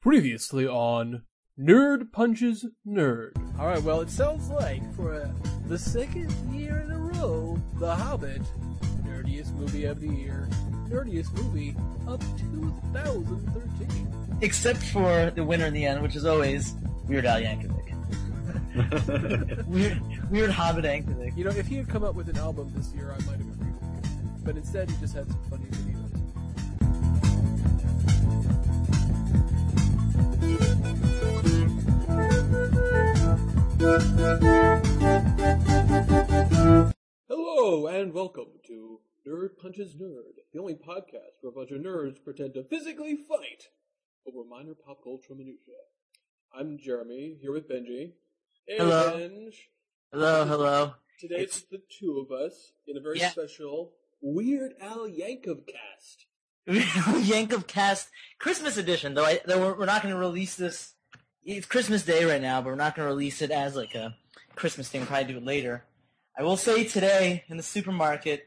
Previously on Nerd Punches Nerd. All right. Well, it sounds like for uh, the second year in a row, The Hobbit, nerdiest movie of the year, nerdiest movie of 2013. Except for the winner in the end, which is always Weird Al Yankovic. weird, weird Hobbit Yankovic. You know, if he had come up with an album this year, I might have agreed with him. But instead, he just had some funny videos. Hello and welcome to Nerd Punches Nerd, the only podcast where a bunch of nerds pretend to physically fight over minor pop culture minutia. I'm Jeremy, here with Benji. And Hello. Hello, hello. Today it's the two of us in a very Yeah. special Weird Al Yankov cast. Yankov Cast Christmas edition. Though, I, though we're not going to release this. It's Christmas Day right now, but we're not going to release it as like a Christmas thing. We'll probably do it later. I will say today in the supermarket,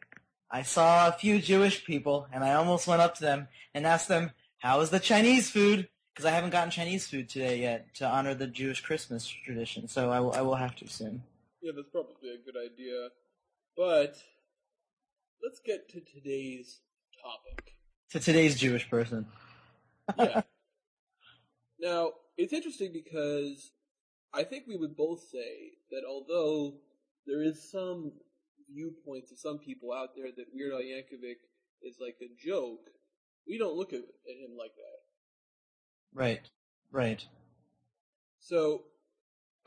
I saw a few Jewish people, and I almost went up to them and asked them, "How is the Chinese food?" Because I haven't gotten Chinese food today yet to honor the Jewish Christmas tradition. So I will, I will have to soon. Yeah, that's probably a good idea. But let's get to today's topic. To today's Jewish person. Yeah. now, it's interesting because I think we would both say that although there is some viewpoints of some people out there that Weird Al Yankovic is like a joke, we don't look at, at him like that. Right. Right. So,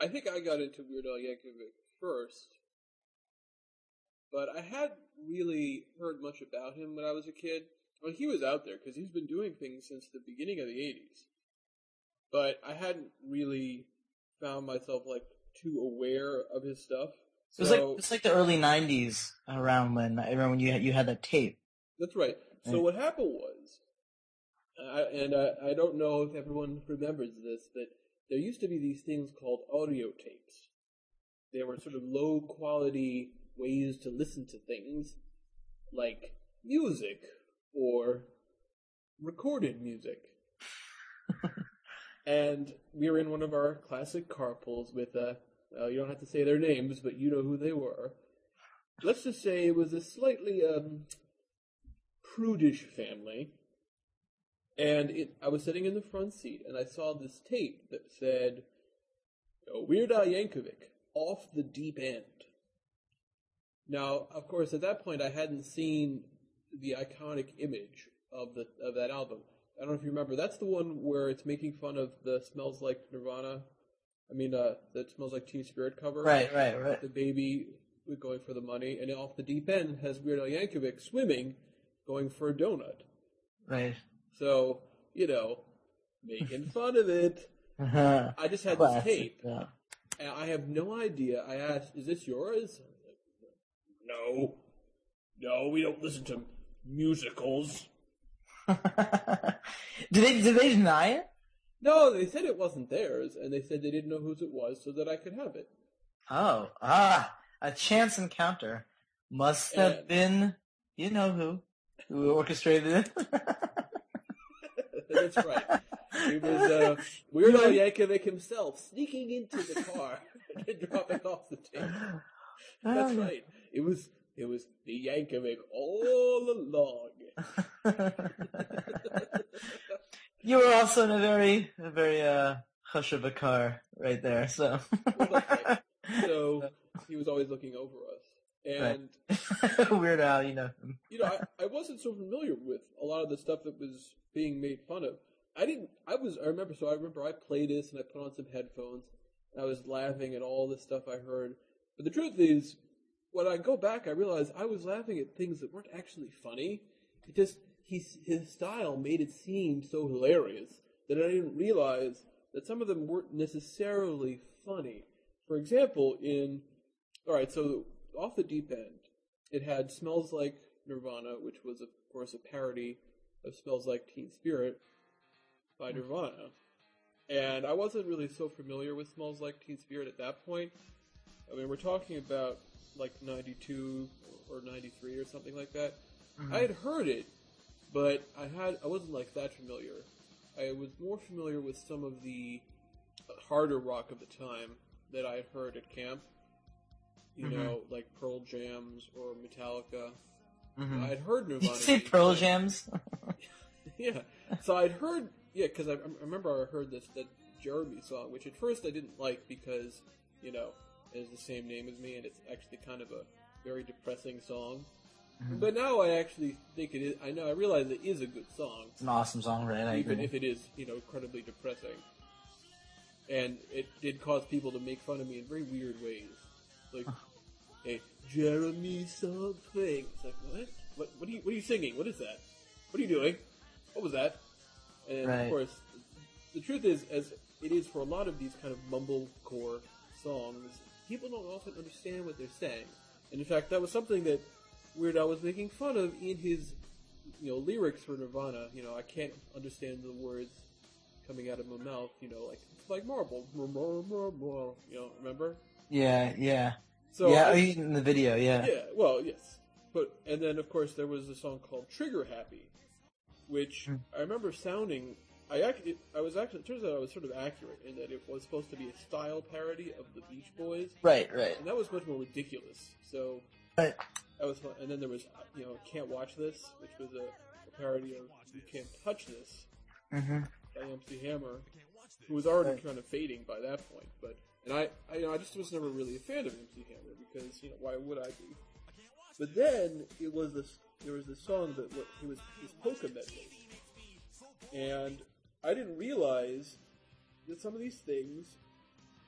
I think I got into Weird Al Yankovic first, but I hadn't really heard much about him when I was a kid. Well, he was out there because he's been doing things since the beginning of the '80s, but I hadn't really found myself like too aware of his stuff. It was like it's like the early '90s around when I remember when you had, you had that tape. That's right. So what happened was, I, and I, I don't know if everyone remembers this, but there used to be these things called audio tapes. They were sort of low quality ways to listen to things, like music or recorded music. and we were in one of our classic carpools with Uh, you don't have to say their names, but you know who they were. Let's just say it was a slightly um prudish family. And it, I was sitting in the front seat, and I saw this tape that said, "Oh, Weird Al Yankovic, off the deep end. Now, of course, at that point, I hadn't seen the iconic image of the of that album. I don't know if you remember. That's the one where it's making fun of the "Smells Like Nirvana." I mean, uh, that "Smells Like Teen Spirit" cover. Right, right, right. The baby going for the money, and off the deep end has Weird Al Yankovic swimming, going for a donut. Right. So, you know, making fun of it. Uh-huh. I just had Classic, this tape, yeah. and I have no idea. I asked, "Is this yours?" No, no, we don't listen to musicals. did they did they deny it? No, they said it wasn't theirs, and they said they didn't know whose it was, so that I could have it. Oh, ah, a chance encounter must have been you know who who orchestrated it. That's right. It was uh, Weird Al Yankovic himself sneaking into the car and dropping off the tape. That's Oh, right. It was it was the Yankovic all along. you were also in a very a very uh hush of a car right there. So. So he was always looking over us. And Weird Al, you know. you know, I, I wasn't so familiar with a lot of the stuff that was being made fun of. I didn't. I was. I remember. So I remember I played this and I put on some headphones. And I was laughing at all the stuff I heard. But the truth is, when I go back, I realize I was laughing at things that weren't actually funny. It just he's, his style made it seem so hilarious that I didn't realize that some of them weren't necessarily funny. For example, in all right, so off the deep end, it had "Smells Like Nirvana," which was of course a parody of "Smells Like Teen Spirit" by Nirvana. And I wasn't really so familiar with Smells Like Teen Spirit at that point. I mean, we're talking about like 92 or 93 or something like that. I had heard it, but I had I wasn't like that familiar. I was more familiar with some of the harder rock of the time that I had heard at camp. You Mhm. know, like Pearl Jams or Metallica. Mhm. I'd heard Did you say Pearl. Jams? Yeah. So I'd heard, yeah, because I, I remember I heard this that Jeremy song, which at first I didn't like because you know has the same name as me, and it's actually kind of a very depressing song. Mhm. But now I actually think it is. I know I realize it is a good song, It's an awesome song, right? I even if it is you know incredibly depressing. And it did cause people to make fun of me in very weird ways, like, "Hey, Jeremy something." It's like what? What? What are you? What are you singing? What is that? What are you doing? What was that? And Right. of course, the truth is, as it is for a lot of these kind of mumblecore songs, people don't often understand what they're saying. And in fact, that was something that Weird Al was making fun of in his, you know, lyrics for Nirvana. You know, I can't understand the words coming out of my mouth. You know, like it's like marble, you know, remember? Yeah, yeah. So yeah, I- oh, in the video, yeah. yeah, well, yes. But and then of course there was a song called Trigger Happy, which Hmm. I remember sounding. I actually, I was actually. It turns out I was sort of accurate in that it was supposed to be a style parody of the Beach Boys, Right, right. and that was much more ridiculous. So Right. that was fun. And then there was, you know, Can't Watch This, which was a, a parody of You Can't Touch This hmm by MC Hammer, who was already Right. kind of fading by that point. But and I, I, you know, I just was never really a fan of MC Hammer because you know why would I be? But then it was this. There was this song that what it was this polka medley, and I didn't realize that some of these things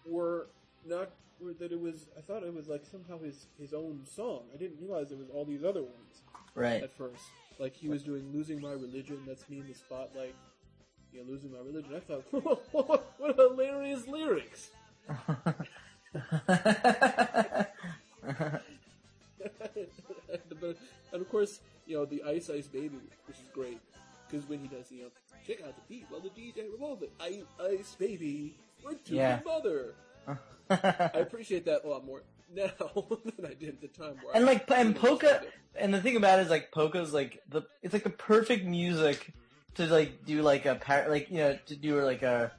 were not were, that it was. I thought it was like somehow his his own song. I didn't realize it was all these other ones Right. at first. Like he was doing "Losing My Religion." That's me in the spotlight. You know, losing my religion. I thought, what hilarious lyrics! Uh, and of course, you know the Ice Ice Baby, which is great because when he does, you know, check out the beat while the DJ revolves it. Ice Ice Baby, went to Yeah. your mother. I appreciate that a lot more now than I did at the time. Where and I like and polka and the thing about it is like polka's like the it's like the perfect music to like do like a par- like you know to do like a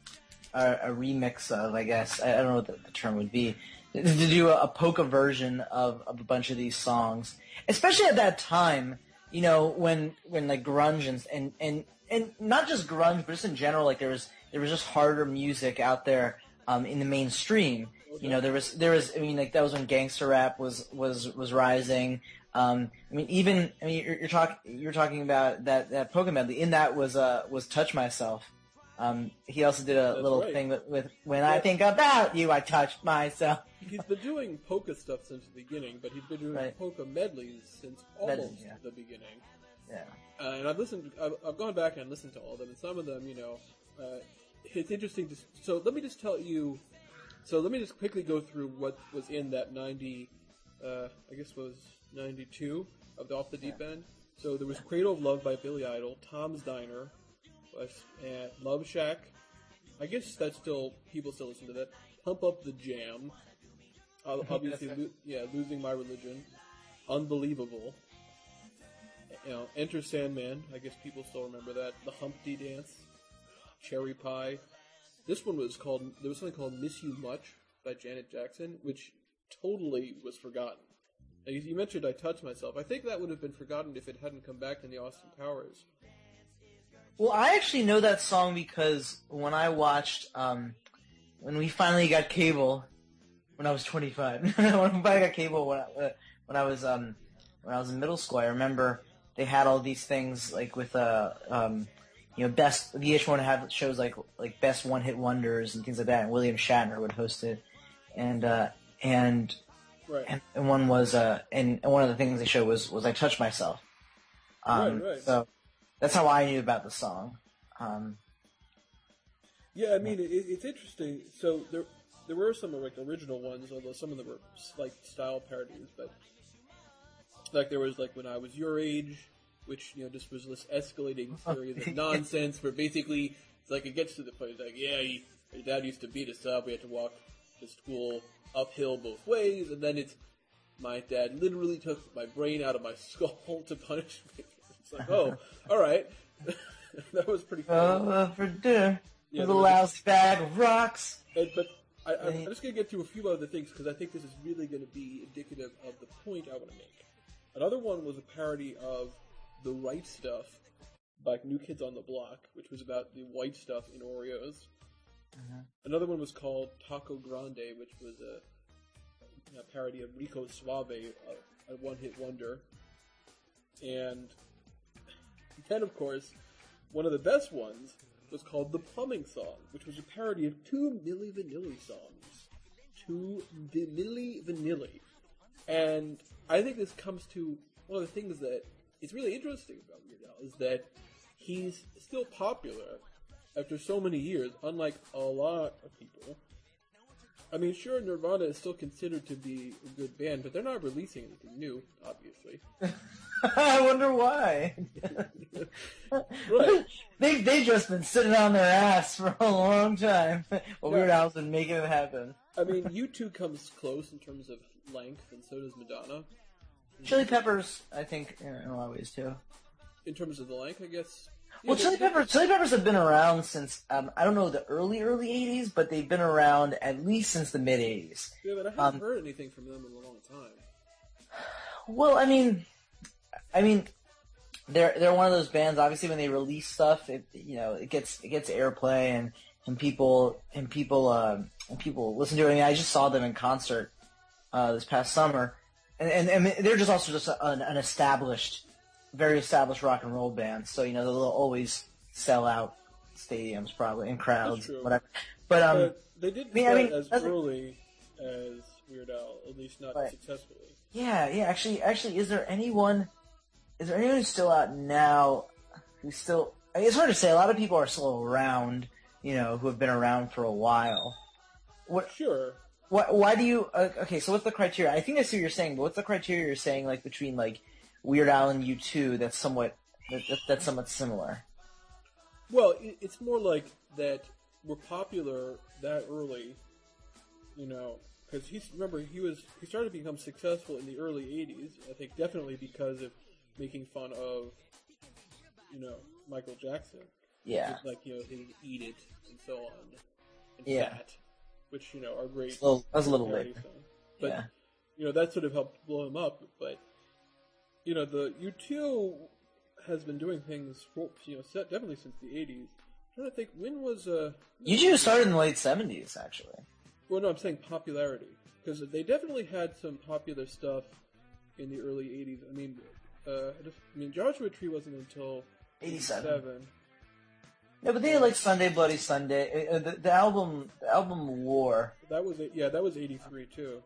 a, a remix of I guess I, I don't know what the, the term would be to do a, a polka version of, of a bunch of these songs especially at that time you know when when like grunge and and and, and not just grunge but just in general like there was there was just harder music out there um, in the mainstream you know, there was there was I mean like that was when gangster rap was was was rising. Um, I mean even I mean you're, you're talking you're talking about that that Pokemon. In that was uh was touch myself. Um, he also did a That's little right. thing with, with when I think about you, I touch myself. He's been doing polka stuff since the beginning, but he's been doing Right. polka medleys since Medleys, almost yeah. the beginning. Yeah. Uh, and I've listened, I've, I've gone back and listened to all of them, and some of them, you know, uh, it's interesting. To, so let me just tell you. So let me just quickly go through what was in that ninety, uh, I guess was ninety two of the Off the Deep End. So there was Cradle of Love by Billy Idol, Tom's Diner, and Love Shack. I guess that's still people still listen to that. Pump Up the Jam. Uh, obviously, lo- yeah, losing my religion. Unbelievable. You know, Enter Sandman. I guess people still remember that. The Humpty Dance. Cherry Pie. This one was called. There was something called "Miss You Much" by Janet Jackson, which totally was forgotten. You mentioned "I Touch Myself." I think that would have been forgotten if it hadn't come back in the Austin Powers. Well, I actually know that song because when I watched, um, when we finally got cable, when I was 25, when I finally got cable when I, when I was um, when I was in middle school, I remember they had all these things like with uh, um, you know, best VH1 would have shows like like best one hit wonders and things like that, and William Shatner would host it, and uh, and Right. and, and one was uh, and, and one of the things they showed was was I touched myself. Um, Right, right. So that's how I knew about the song. Um, Yeah, I mean, it, it's interesting. So there, there were some like original ones, although some of them were like style parodies. But like there was like when I was your age, which you know just was this escalating series of nonsense. Where basically it's like it gets to the point it's like, yeah, he, your dad used to beat us up. We had to walk to school uphill both ways, and then it's my dad literally took my brain out of my skull to punish me. It's like, oh, all right. that was pretty funny. Uh, for dinner, Yeah, with a there was- lousy bag of rocks. And, but I, I'm, I'm just going to get to a few other things because I think this is really going to be indicative of the point I want to make. Another one was a parody of The Right Stuff by New Kids on the Block, which was about the white stuff in Oreos. Another one was called Taco Grande, which was a, a parody of Rico Suave, a, a one-hit wonder. And then, of course, one of the best ones was called The Plumbing Song, which was a parody of two Milli Vanilli songs. Two Milli Vanilli. And I think this comes to one of the things that is really interesting about Weird is that he's still popular after so many years, unlike a lot of people. I mean, sure, Nirvana is still considered to be a good band, but they're not releasing anything new, obviously. I wonder why. Right. They've they just been sitting on their ass for a long time. Well. Weird Al's been making it happen. I mean, U2 comes close in terms of length, and so does Madonna. Chili Peppers, I think, in a lot of ways too. In terms of the length, I guess. Well, Chili Peppers, Chili Peppers have been around since um, I don't know the early early '80s, but they've been around at least since the mid '80s. Yeah, but I haven't um, heard anything from them in a long time. Well, I mean, I mean, they're they're one of those bands. Obviously, when they release stuff, it you know it gets it gets airplay and and people and people uh, and people listen to it. I mean, I just saw them in concert uh, this past summer, and, and and they're just also just an, an established, very established rock and roll band. So you know they'll always sell out stadiums probably and crowds, whatever. But um, but they didn't I mean- as early as Weird Al, at least not successfully. Yeah, yeah. Actually, actually, is there anyone? Is there anyone still out now? Who's still? I mean, it's hard to say. A lot of people are still around. You know, who have been around for a while. What? Sure. Why, why do you? Uh, okay, so what's the criteria? I think I see what you're saying, but what's the criteria you're saying? Like between like Weird Al and you two, that's somewhat that, that, that's somewhat similar. Well, it, it's more like that we're popular that early, you know, because he's remember he was he started to become successful in the early '80s. I think definitely because of making fun of, you know, Michael Jackson. Yeah, With, like you know his "Eat It" and so on, and Yeah. Fat, which you know are great. It's a little- that was a little songs. But yeah. you know that sort of helped blow him up. But you know the U2 has been doing things for you know definitely since the '80s. I'm trying to think when was uh You two started in the late '70s, actually. well no I'm saying popularity because they definitely had some popular stuff in the early '80s. I mean, uh, I, mean Joshua Tree wasn't until 87. 87. No, but they had like Sunday Bloody Sunday. Uh, the, the album, the album War, That was it. Yeah, that was '83 too.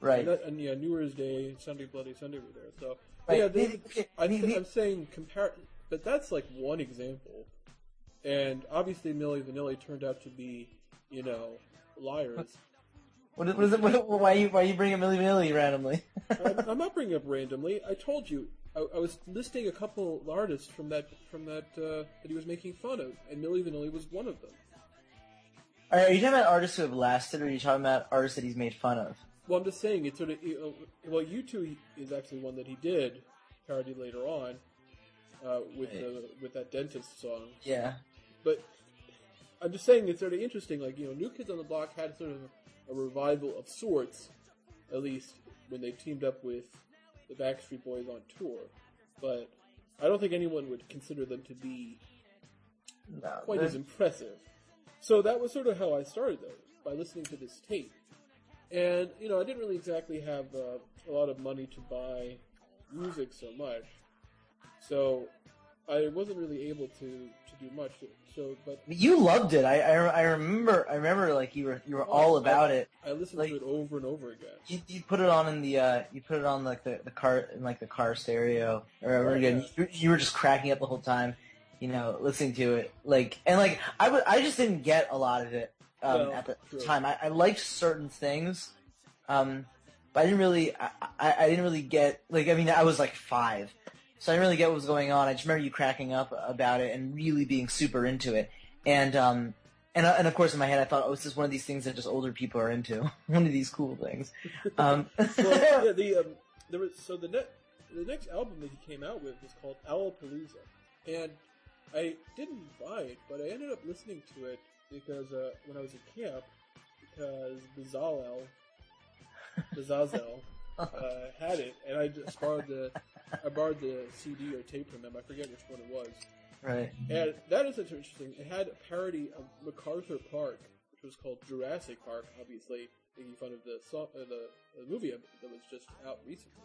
right? And, that, and yeah, New Year's Day, Sunday Bloody Sunday were there. So Right. yeah, they, The- okay, I mean, I'm saying compare, but that's like one example. And obviously, Milli Vanilli turned out to be, you know, liars. What is, what is it? What, why you why you bring up Milli Vanilli randomly? I'm, I'm not bringing up randomly. I told you. I, I was listing a couple artists from that from that uh, that he was making fun of, and Milli Vanilli was one of them. Are, are you talking about artists who have lasted, or are you talking about artists that he's made fun of? Well, I'm just saying it's sort of well, you two is actually one that he did parody later on uh, with the, with that dentist song. Yeah. But I'm just saying it's sort of interesting. Like you know, New Kids on the Block had sort of a revival of sorts, at least when they teamed up with the Backstreet Boys on tour. But I don't think anyone would consider them to be No, quite as impressive. So that was sort of how I started, though, by listening to this tape. And you know, I didn't really exactly have uh, a lot of money to buy music so much, so I wasn't really able to to do much. So, but you loved it. I, I I remember I remember like you were you were Oh, all I- about it. I listened Like- to it over and over again. You, you put it on in the uh you put it on like the, the car in like the car stereo or whatever Oh, again. yeah. You, you were just cracking up the whole time, you know, listening to it. Like and like I would I just didn't get a lot of it um, No, at the true. time. I, I liked certain things, um, but I didn't really I, I, I didn't really get like I mean I was like five, so I didn't really get what was going on. I just remember you cracking up about it and really being super into it, and um. And, uh, and of course, in my head, I thought, "Oh, this is one of these things that just older people are into. one of these cool things." Um, well, yeah, the um, there was so the net the next album that he came out with was called Alapalooza, and I didn't buy it, but I ended up listening to it because uh, when I was at camp, because Bezalel, Bezazel, uh, had it, and I just borrowed the I borrowed the CD or tape from them. I forget which one it was. Right. And that is interesting. It had a parody of MacArthur Park, which was called Jurassic Park, obviously making fun of the song, uh, the, the movie that was just out recently,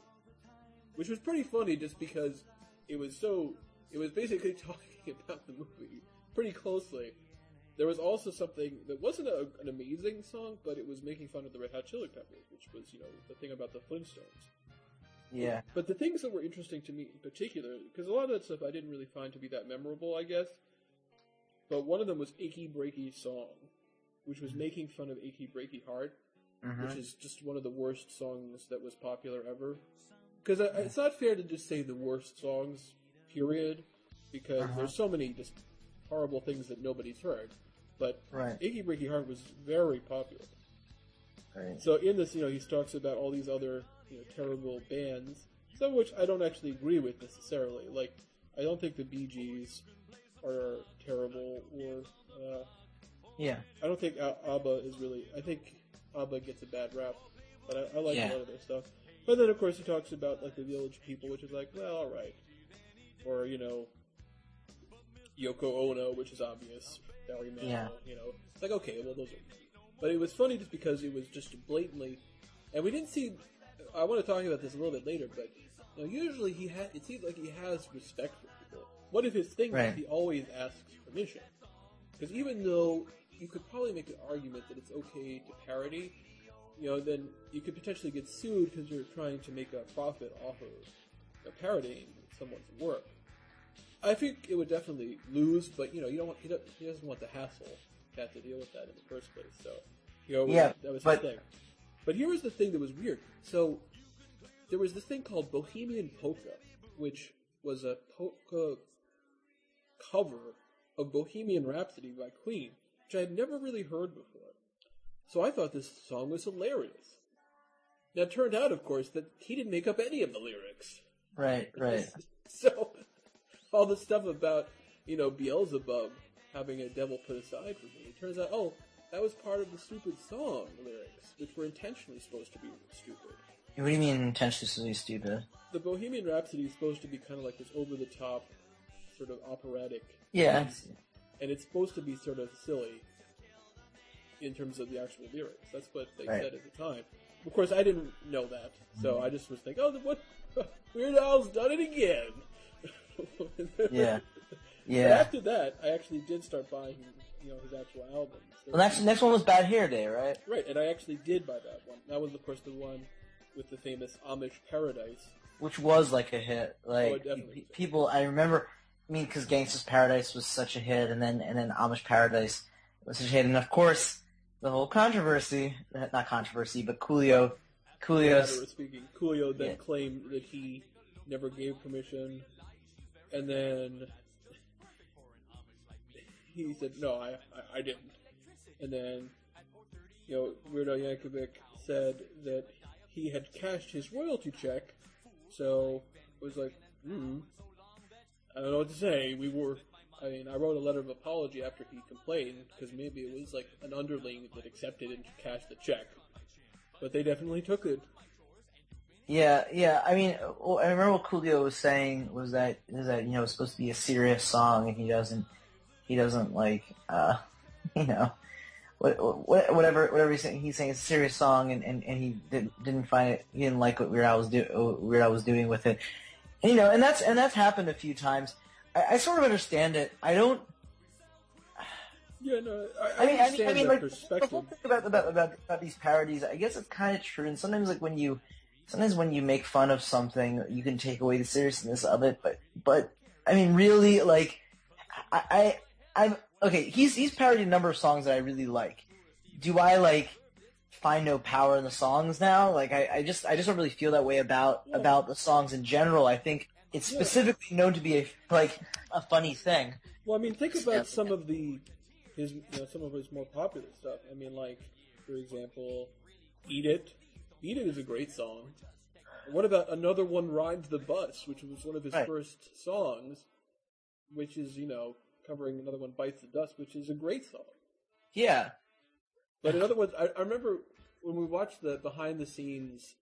which was pretty funny just because it was so. It was basically talking about the movie pretty closely. There was also something that wasn't a, an amazing song, but it was making fun of the Red Hot Chili Peppers, which was you know the thing about the Flintstones. Yeah. But the things that were interesting to me in particular, because a lot of that stuff I didn't really find to be that memorable, I guess. But one of them was Achy Breaky Song, which was making fun of Achy Breaky Heart, Mhm. which is just one of the worst songs that was popular ever. Because it's not fair to just say the worst songs, period, because Uh-huh. there's so many just horrible things that nobody's heard. But Right. Achy Breaky Heart was very popular. Right. So in this, you know, he talks about all these other, you know, terrible bands, some of which I don't actually agree with necessarily. Like, I don't think the Bee Gees are terrible, or uh, Yeah. I don't think ABBA is really. I think ABBA gets a bad rap, but I, I like Yeah. a lot of their stuff. But then, of course, he talks about like the Village People, which is like, well, all right, or you know, Yoko Ono, which is obvious. Barry Manilow, Yeah. you know, it's like okay, well, those are. But it was funny just because it was just blatantly, and we didn't see. I want to talk about this a little bit later, but you know, usually he had. It seems like he has respect for people. One of his things Right. is he always asks permission. Because even though you could probably make an argument that it's okay to parody, you know, then you could potentially get sued because you're trying to make a profit off of you know, parodying someone's work. I think it would definitely lose, but you know, you don't want, he, doesn't want the hassle to have to deal with that in the first place. So, you know, Yeah, that was but- his thing. But here was the thing that was weird. So there was this thing called Bohemian Polka, which was a polka cover of Bohemian Rhapsody by Queen, which I had never really heard before. So I thought this song was hilarious. Now it turned out, of course, that he didn't make up any of the lyrics. Right. Right. So all the stuff about, you know, Beelzebub having a devil put aside for me, it turns out, oh, that was part of the stupid song lyrics, which were intentionally supposed to be stupid. What do you mean intentionally stupid? The Bohemian Rhapsody is supposed to be kind of like this over the top, sort of operatic Yeah. and it's supposed to be sort of silly in terms of the actual lyrics. That's what they Right. said at the time. Of course, I didn't know that, so mm-hmm. I just was thinking, "Oh, what Weird Al's done it again." Yeah. But Yeah. after that, I actually did start buying, you know, his actual albums. Well, next next one was Bad Hair Day, right? right, and I actually did buy that one. That was, of course, the one with the famous Amish Paradise. Which was like a hit. Like Oh, pe- people, I remember. I mean, because Gangsta's Paradise was such a hit, and then and then Amish Paradise was such a hit, and of course the whole controversy, not controversy, but Coolio, Coolio's Coolio then Yeah. claimed that he never gave permission, and then he said, "No, I, I, I didn't." And then, you know, Weird Al Yankovic said that he had cashed his royalty check, so it was like, hmm, I don't know what to say. We were. I mean, I wrote a letter of apology after he complained because maybe it was like an underling that accepted and cashed the check, but they definitely took it. Yeah, yeah. I mean, I remember what Coolio was saying was that is that you know it's supposed to be a serious song, and he doesn't, he doesn't like, uh, you know, what, what, whatever, whatever he's saying. He's saying it's a serious song, and, and, and he did, didn't find it. He didn't like what Weird Al was do, what Weird Al was doing with it. And, you know, and that's and that's happened a few times. I, I sort of understand it. I don't. Yeah, no, I, I, mean, I mean, I mean, like the whole thing about, about about about these parodies. I guess it's kind of true. And sometimes, like when you, sometimes when you make fun of something, you can take away the seriousness of it. But but I mean, really, like I, I I'm okay. He's he's parodied a number of songs that I really like. Do I like find no power in the songs now? Like I, I just I just don't really feel that way about Yeah. about the songs in general. I think it's Yeah. specifically known to be a like a funny thing. Well, I mean, think about some of the his, you know, some of his more popular stuff. I mean, like for example, "Eat It." "Eat It" is a great song. What about another one? "Ride the Bus," which was one of his Right. first songs. which is you know covering another one, "Bites the Dust," which is a great song. Yeah. But in other words, I, I remember when we watched the behind the scenes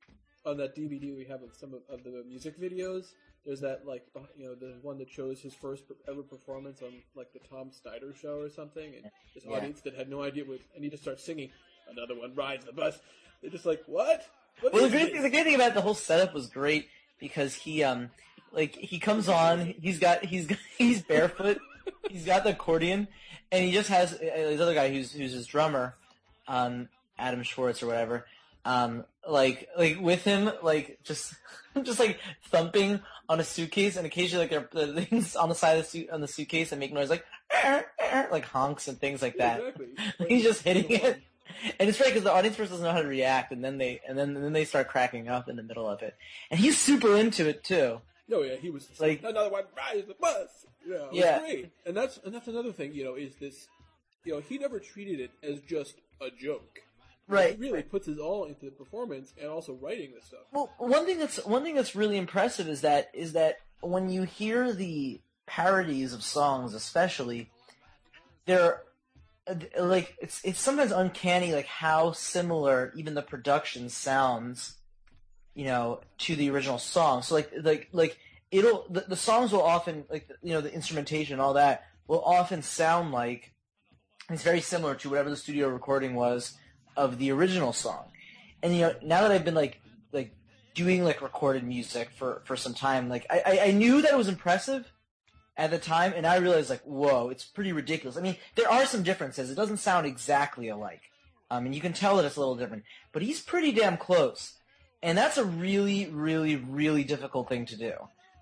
on that DVD we have of some of, of the music videos. There's that like you know the one that shows his first ever performance on like the Tom Snyder show or something, and this Yeah. audience that had no idea what, and he just starts singing. Another one rides the bus. They're just like, what? What Well, the great thing, the great thing about the whole setup was great because he um like he comes on, he's got he's got, he's barefoot, he's got the accordion, and he just has uh, this other guy who's who's his drummer, um Adam Schwartz or whatever, um like like with him like just just like thumping on a suitcase, and occasionally like there the things on the side of the suit on the suitcase and make noise like like honks and things like that. exactly. He's just hitting it. And it's funny because the audience first doesn't know how to react, and then they and then and then they start cracking up in the middle of it, and he's super into it too. No, yeah, he was just Like- like another one rides the bus. You know, it was Yeah. great. And that's and that's another thing. You know, is this? You know, he never treated it as just a joke. Right. He really puts his all into the performance and also writing this stuff. Well, one thing that's one thing that's really impressive is that is that when you hear the parodies of songs, especially, they're Uh, like it's it's sometimes uncanny like how similar even the production sounds, you know, to the original song. So like like like it'll the, the songs will often like you know the instrumentation and all that will often sound like it's very similar to whatever the studio recording was of the original song. And you know, now that I've been like like doing like recorded music for for some time, like I I, I knew that it was impressive at the time, and I realized like, whoa, it's pretty ridiculous. I mean, there are some differences. It doesn't sound exactly alike. Um, and you can tell that it's a little different, but he's pretty damn close. And that's a really, really, really difficult thing to do.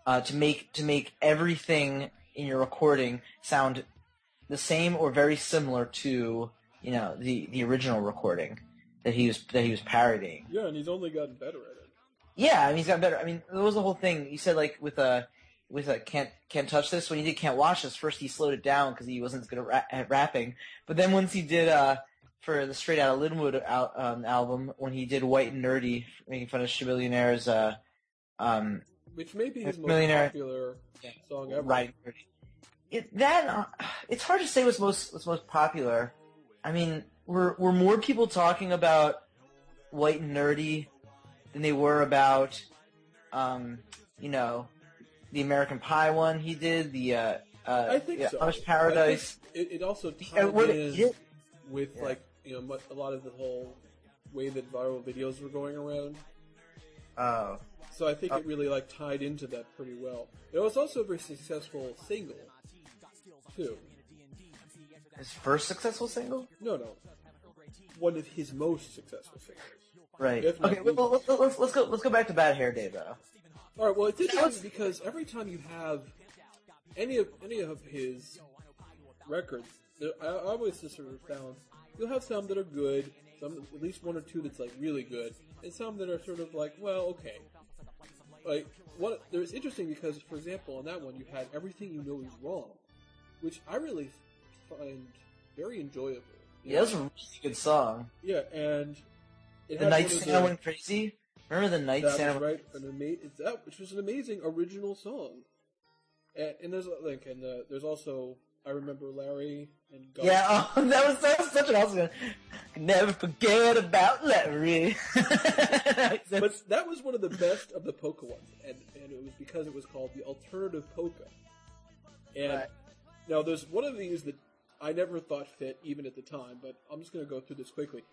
Uh, to make to make everything in your recording sound the same or very similar to you know the the original recording that he was that he was parodying. Yeah, and he's only gotten better at it. Yeah, I mean he's gotten better. I mean that was the whole thing. You said like with a with a can't can't touch this when he did can't watch this. First he slowed it down because he wasn't as good at, ra- at rapping. But then once he did uh for the Straight Outta Lynwood al- um, album when he did White and Nerdy making fun of Chamillionaire's uh um Which may be his most popular song ever. right it, that uh, it's hard to say what's most what's most popular. I mean, were were more people talking about White and Nerdy than they were about, um, you know, the American Pie one he did, the uh, uh, I think yeah, so. Amish I Paradise. It, it also Uh, tied what- in yeah. with Yeah. like you know a lot of the whole way that viral videos were going around. Oh, So I think Oh. it really like tied into that pretty well. It was also a very successful single, too. his first successful single, No, no, one of his most successful singles. right? Okay, well, let's let's go let's go back to Bad Hair Day though. All right. Well, it's interesting because every time you have any of any of his records, there, I, I always just sort of found you'll have some that are good, some at least one or two that's like really good, and some that are sort of like, well, okay. Like what? There's interesting because, for example, on that one you had everything you know is wrong, which I really find very enjoyable. Yeah, that was a really good song. yeah, and it The had night one of Santa the- went crazy. Remember the night that Santa? was right, an ama- that which was an amazing original song. And, and there's like, and uh, there's also I remember Larry and. Yeah, oh, that was that was such an awesome. Never forget about Larry. but that was one of the best of the polka ones, and and it was because it was called the alternative polka. And Right. now there's one of these that I never thought fit even at the time, but I'm just going to go through this quickly.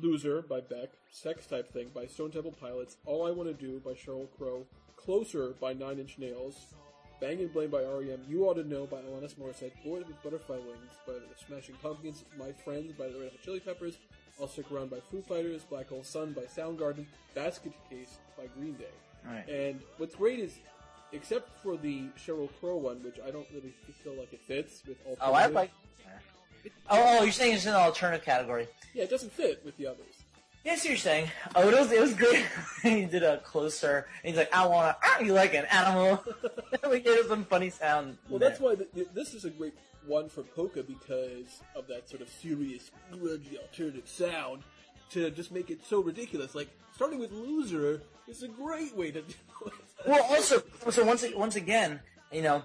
Loser by Beck, Sex Type Thing by Stone Temple Pilots, All I Want to Do by Sheryl Crow, Closer by Nine Inch Nails, Bang and Blame by REM, You Ought to Know by Alanis Morissette, Boy with Butterfly Wings by the Smashing Pumpkins, My Friends by the Red Hot Chili Peppers, I'll Stick Around by Foo Fighters, Black Hole Sun by Soundgarden, Basket Case by Green Day. Right. And what's great is, except for the Sheryl Crow one, which I don't really feel like it fits with all. Oh, I alternative. Oh, oh, you're saying it's in the alternative category. Yeah, it doesn't fit with the others. Yeah, I see what you're saying. Oh, it was it was great. he did a closer. And he's like, I wanna. Ah, you like an animal? we gave some funny sound. Well, that's why th- th- this is a great one for polka because of that sort of serious, grudgy alternative sound. To just make it so ridiculous, like starting with "Loser" is a great way to do it. Well, also, so once once again, you know,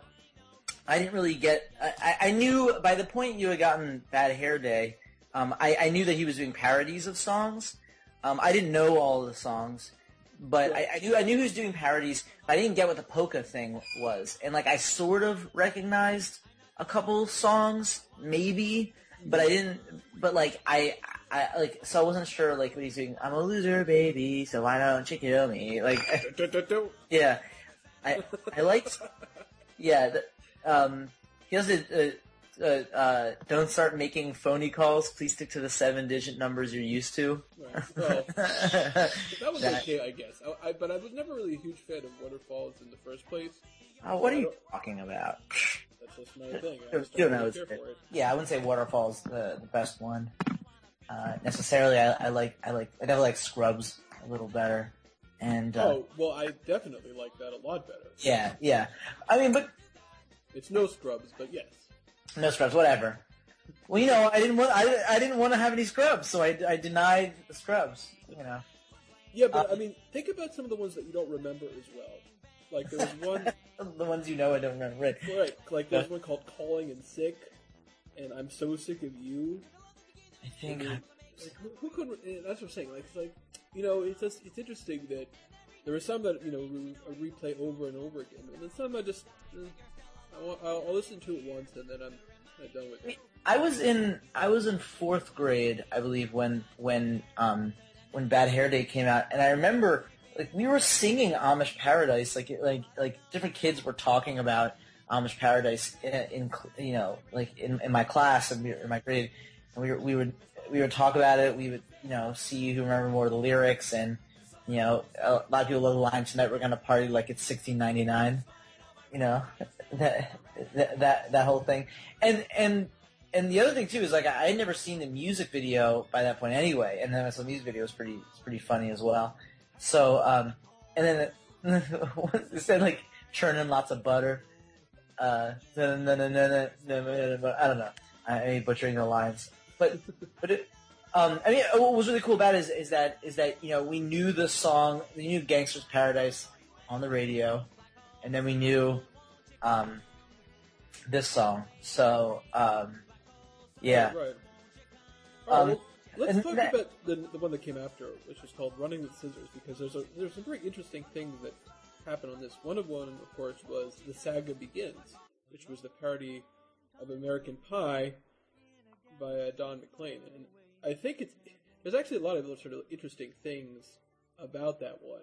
I didn't really get. I, I knew by the point you had gotten Bad Hair Day, um, I, I knew that he was doing parodies of songs. Um, I didn't know all of the songs, but I, I knew I knew he was doing parodies. I didn't get what the polka thing was, and like I sort of recognized a couple songs, maybe, but I didn't. But like I, I like so I wasn't sure like what he's doing. I'm a loser, baby, so why don't you kill me? Like, yeah, I I liked. Yeah, the, um, he has a, uh, uh, uh, don't start making phony calls. Please stick to the seven-digit numbers you're used to. Right. Well, that was That- okay, I guess. I, I, but I was never really a huge fan of Waterfalls in the first place. Oh, what are you talking about? That's just my thing. I You just don't don't know. care for it. yeah, I wouldn't say Waterfall's the, the best one. Uh, necessarily, I, I like I like I definitely like Scrubs a little better. And uh, Oh, well, I definitely like that a lot better. yeah, yeah. I mean, but It's no scrubs, but yes. no Scrubs, whatever. Well, you know, I didn't want I, I didn't want to have any Scrubs, so I, I denied the Scrubs. You know. Yeah, but Uh, I mean, think about some of the ones that you don't remember as well. Like there was one, the ones you know I don't remember. Right. right? Like there's one called "Calling and Sick," and "I'm so sick of you." I think like, who, who could? That's what I'm saying. Like, it's like you know, it's just, it's interesting that there are some that you know re- replay over and over again, and then some I just mm, I'll, I'll, listen to it once and then I'm, I'm done with it. I was in I was in fourth grade, I believe, when when um when Bad Hair Day came out, and I remember like we were singing Amish Paradise, like like like different kids were talking about Amish Paradise in, in you know like in, in my class and in my grade, and we were, we would we would talk about it. We would you know see who remember more of the lyrics, and you know a lot of people love the line tonight. We're gonna party like it's sixteen ninety nine, you know that, that that whole thing and and and the other thing too is like I had never seen the music video by that point anyway, and then so the music video was pretty pretty funny as well. So um, and then it, it said like churning lots of butter. Uh, I don't know. I am butchering the lines, but but it, um, I mean, what was really cool about it is, is that is that you know we knew the song, we knew Gangsta's Paradise on the radio, and then we knew um, this song. So um, yeah, Right. All Um, right, well, let's talk that- about the, the one that came after, which is called "Running with Scissors," because there's a there's some very interesting things that happened on this. One of one, of course, was "The Saga Begins," which was the parody of American Pie by uh, Don McLean, and I think it's there's actually a lot of sort of interesting things about that one.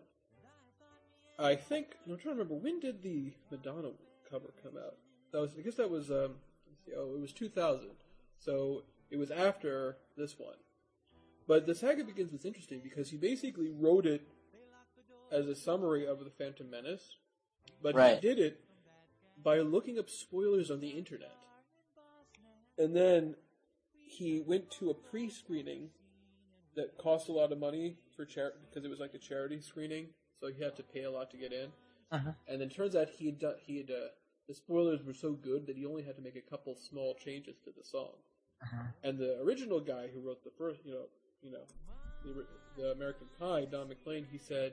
I think I'm trying to remember when did the Madonna cover come out. That was I guess that was um let's see, oh it was 2000. So it was after this one. But the saga begins was interesting because he basically wrote it as a summary of the Phantom Menace, but Right. he did it by looking up spoilers on the internet. And then he went to a pre-screening that cost a lot of money for charity because it was like a charity screening, so he had to pay a lot to get in. Uh-huh. And then turns out he had done, he had uh, the spoilers were so good that he only had to make a couple small changes to the song. Uh-huh. And the original guy who wrote the first, you know, you know, the, the American Pie, Don McLean, he said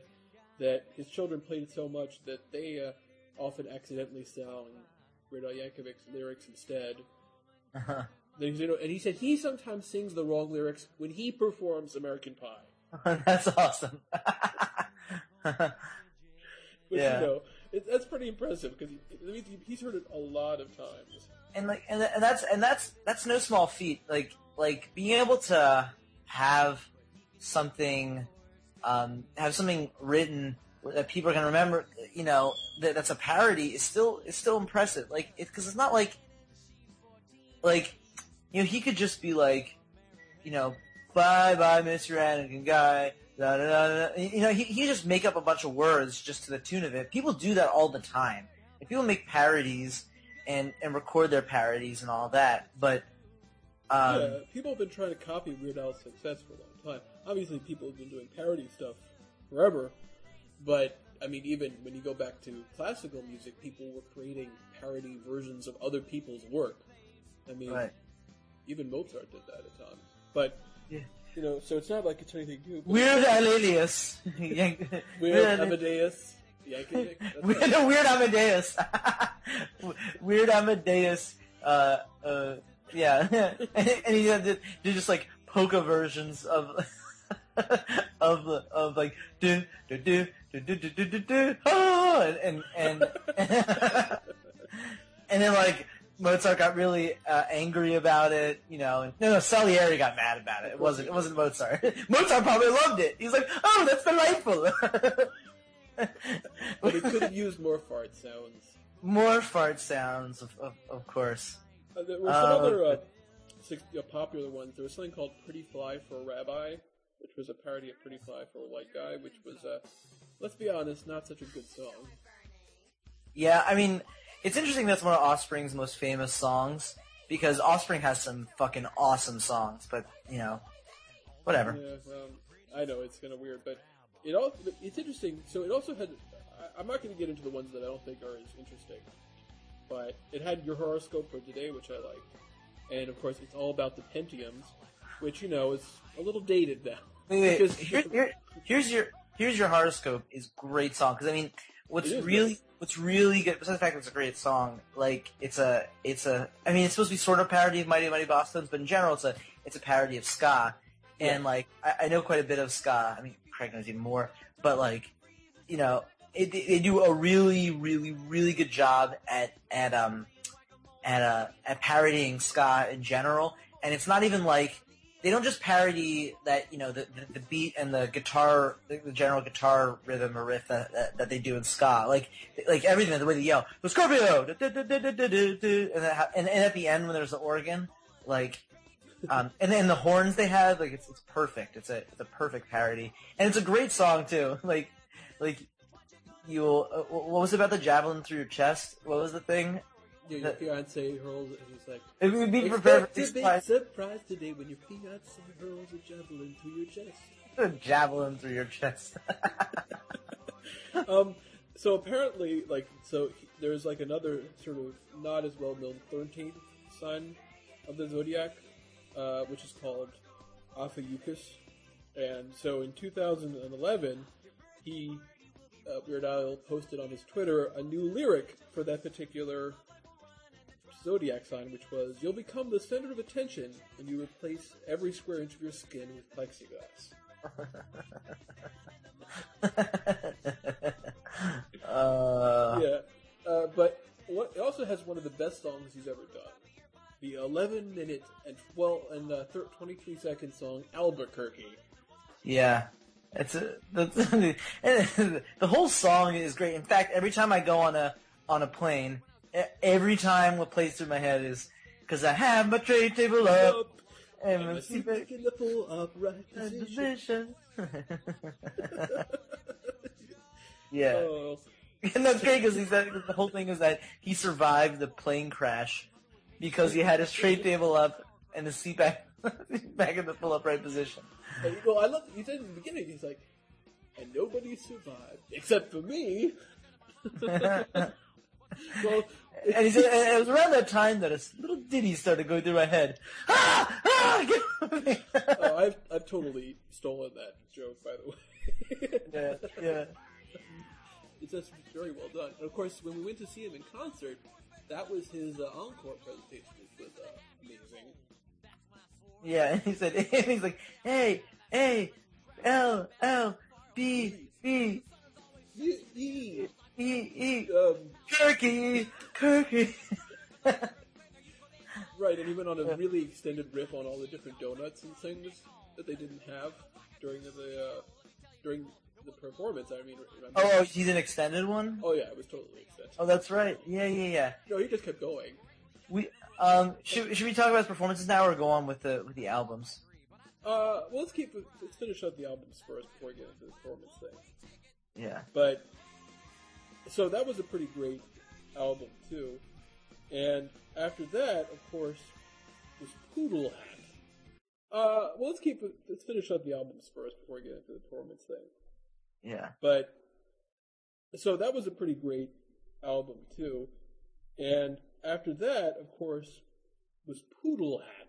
that his children played it so much that they uh, often accidentally sang Weird Al Yankovic's lyrics instead. Uh-huh. Then he said, and he said he sometimes sings the wrong lyrics when he performs American Pie. that's awesome. Which, Yeah. you know, it, that's pretty impressive because he, it he's heard it a lot of times. and like and, and that's and that's that's no small feat like like being able to have something um have something written that people are going to remember you know that that's a parody is still is still impressive like it because it's not like like you know he could just be like you know bye bye mr anakin guy da, da, da, you know he, he just make up a bunch of words just to the tune of it people do that all the time and people make parodies and and record their parodies and all that. But um, yeah, people have been trying to copy Weird Al's success for a long time. Obviously, people have been doing parody stuff forever, but I mean, even when you go back to classical music, people were creating parody versions of other people's work. I mean, right. even Mozart did that at times. But Yeah. You know, so it's not like it's anything new. Weird Al Alias. Weird Weird- Amadeus. Yankovic. Weird, right. Weird Amadeus. Weird Amadeus. Uh, uh, yeah, and, and he did, did just like polka versions of of of like do do do do do do do do do oh, and and and, and then like Mozart got really uh, angry about it, you know. And, no, no, Salieri got mad about it. It wasn't. It wasn't Mozart. Mozart probably loved it. He's like, oh, that's delightful. But he could have used more fart sounds. More fart sounds, of of, of course. Uh, there were some Uh, other uh, six, uh, popular ones. There was something called "Pretty Fly for a Rabbi," which was a parody of "Pretty Fly for a White Guy," which was, uh, let's be honest, not such a good song. Yeah, I mean, it's interesting that's one of Offspring's most famous songs because Offspring has some fucking awesome songs, but you know, whatever. Yeah, um, I know it's kind of weird, but it all it's interesting. So it also had. I'm not going to get into the ones that I don't think are as interesting, but it had your horoscope for today, which I liked, and of course it's all about the Pentiums, which you know is a little dated now. Wait, wait, Because- here, here, here's your here's your horoscope is great song because I mean, what's really great. what's really good besides the fact that it's a great song, like it's a it's a I mean it's supposed to be sort of parody of Mighty Mighty Bosstones, but in general it's a it's a parody of ska, and like I, I know quite a bit of ska. I mean, Craig knows even more, but like you know, it, they they do a really really really good job at at um at uh at parodying ska in general, and it's not even like they don't just parody that you know the, the, the beat and the guitar the, the general guitar rhythm or riff that, that, that they do in ska. Like like everything the way they yell the Scorpio! Du- du- du- du- du- du- du- du," and, and and at the end when there's the organ like um and then the horns they have like it's it's perfect. It's a it's a perfect parody. And it's a great song too. Like like you'll uh, what was it about the javelin through your chest? What was the thing Yeah, your fiance hurls, and he's like, it would be prepared "Expect for to be surprised today when your fiance hurls a javelin through your chest." a javelin through your chest um, so apparently, like, so he- there's like another sort of not as well known thirteenth sign of the zodiac, uh, which is called Ophiuchus. And so in 2011, he uh, Weird Al posted on his Twitter a new lyric for that particular zodiac sign, which was "You'll become the center of attention when you replace every square inch of your skin with plexiglass." uh, yeah, uh, but what, it also has one of the best songs he's ever done. The 11 minute and 12 and uh, thir- 23 second song Albuquerque. Yeah, it's a, the, the whole song is great. In fact, every time I go on a on a plane, every time what plays through my head is because I have my tray table up and my seat back in the full upright position. yeah, Oh, and that's great because he said the whole thing is that he survived the plane crash because he had his tray table up and the seat back back in the full upright position. and, well, I love. He said in the beginning, he's like, "And nobody survived except for me." well, And he said, and it was around that time that a little ditty started going through my head. Ah! Ah! Get off me! oh, I've I've totally stolen that joke, by the way. yeah, yeah. It's just very well done. And of course, when we went to see him in concert, that was his uh, encore presentation, which was uh, amazing. Yeah, and he said, and he's like, hey, He, he, E, E, um, Kirky, Kirky. right, and he went on a really extended riff on all the different donuts and things that they didn't have during the uh, during the performance. I mean, remember? Oh, oh, he's an extended one? Oh, yeah, it was totally extended. Oh, that's right. Yeah, yeah, yeah. No, he just kept going. We, um, should, should we talk about his performances now or go on with the, with the albums? Uh, well, let's keep let's finish up the albums first before we get into the performance thing. Yeah. But so that was a pretty great album too. And after that, of course, was Poodle Hat. Uh, well, let's keep it, let's finish up the albums first before we get into the performance thing. Yeah. But so that was a pretty great album too. And after that, of course, was Poodle Hat.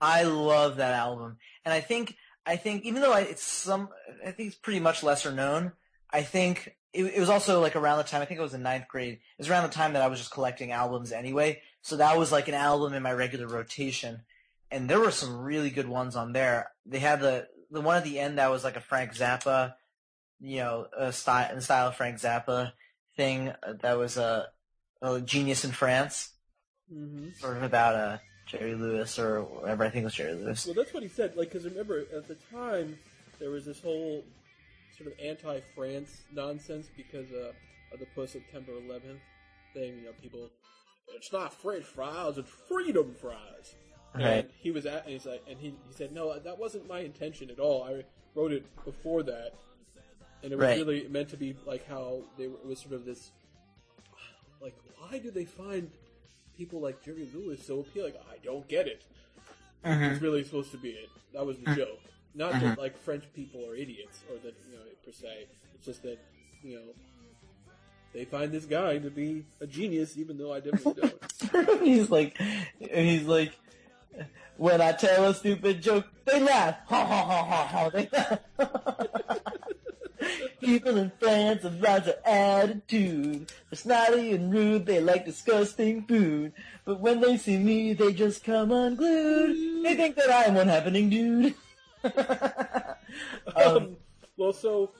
I love that album, and I think I think even though I, it's some, I think it's pretty much lesser known. I think it, it was also like around the time I think it was in ninth grade. It was around the time that I was just collecting albums anyway. So that was like an album in my regular rotation, and there were some really good ones on there. They had the the one at the end that was like a Frank Zappa, you know, a style in style of Frank Zappa thing. uh, That was a, a genius in France, hmm sort of about uh, Jerry Lewis or whatever. I think it was Jerry Lewis. Well, that's what he said. Like, because remember, at the time, there was this whole sort of anti-France nonsense because uh, of the post-September 11th thing. You know, people, it's not French fries, it's freedom fries. Right. And he was at, and he's like, and he, he said, no, that wasn't my intention at all. I wrote it before that, and it was Right. really meant to be like how they were, it was sort of this, like, why do they find people like Jerry Lewis so appealing? I don't get it. Mhm. It's really supposed to be it. That was the joke. Not mm-hmm. that like French people are idiots or that you know per se. It's just that you know they find this guy to be a genius, even though I definitely don't. he's like, he's like, when I tell a stupid joke, they laugh. Ha ha ha ha ha. They laugh. People in France have lots of attitude. They're snotty and rude. They like disgusting food. But when they see me, they just come unglued. They think that I'm one happening dude. um, um, well, so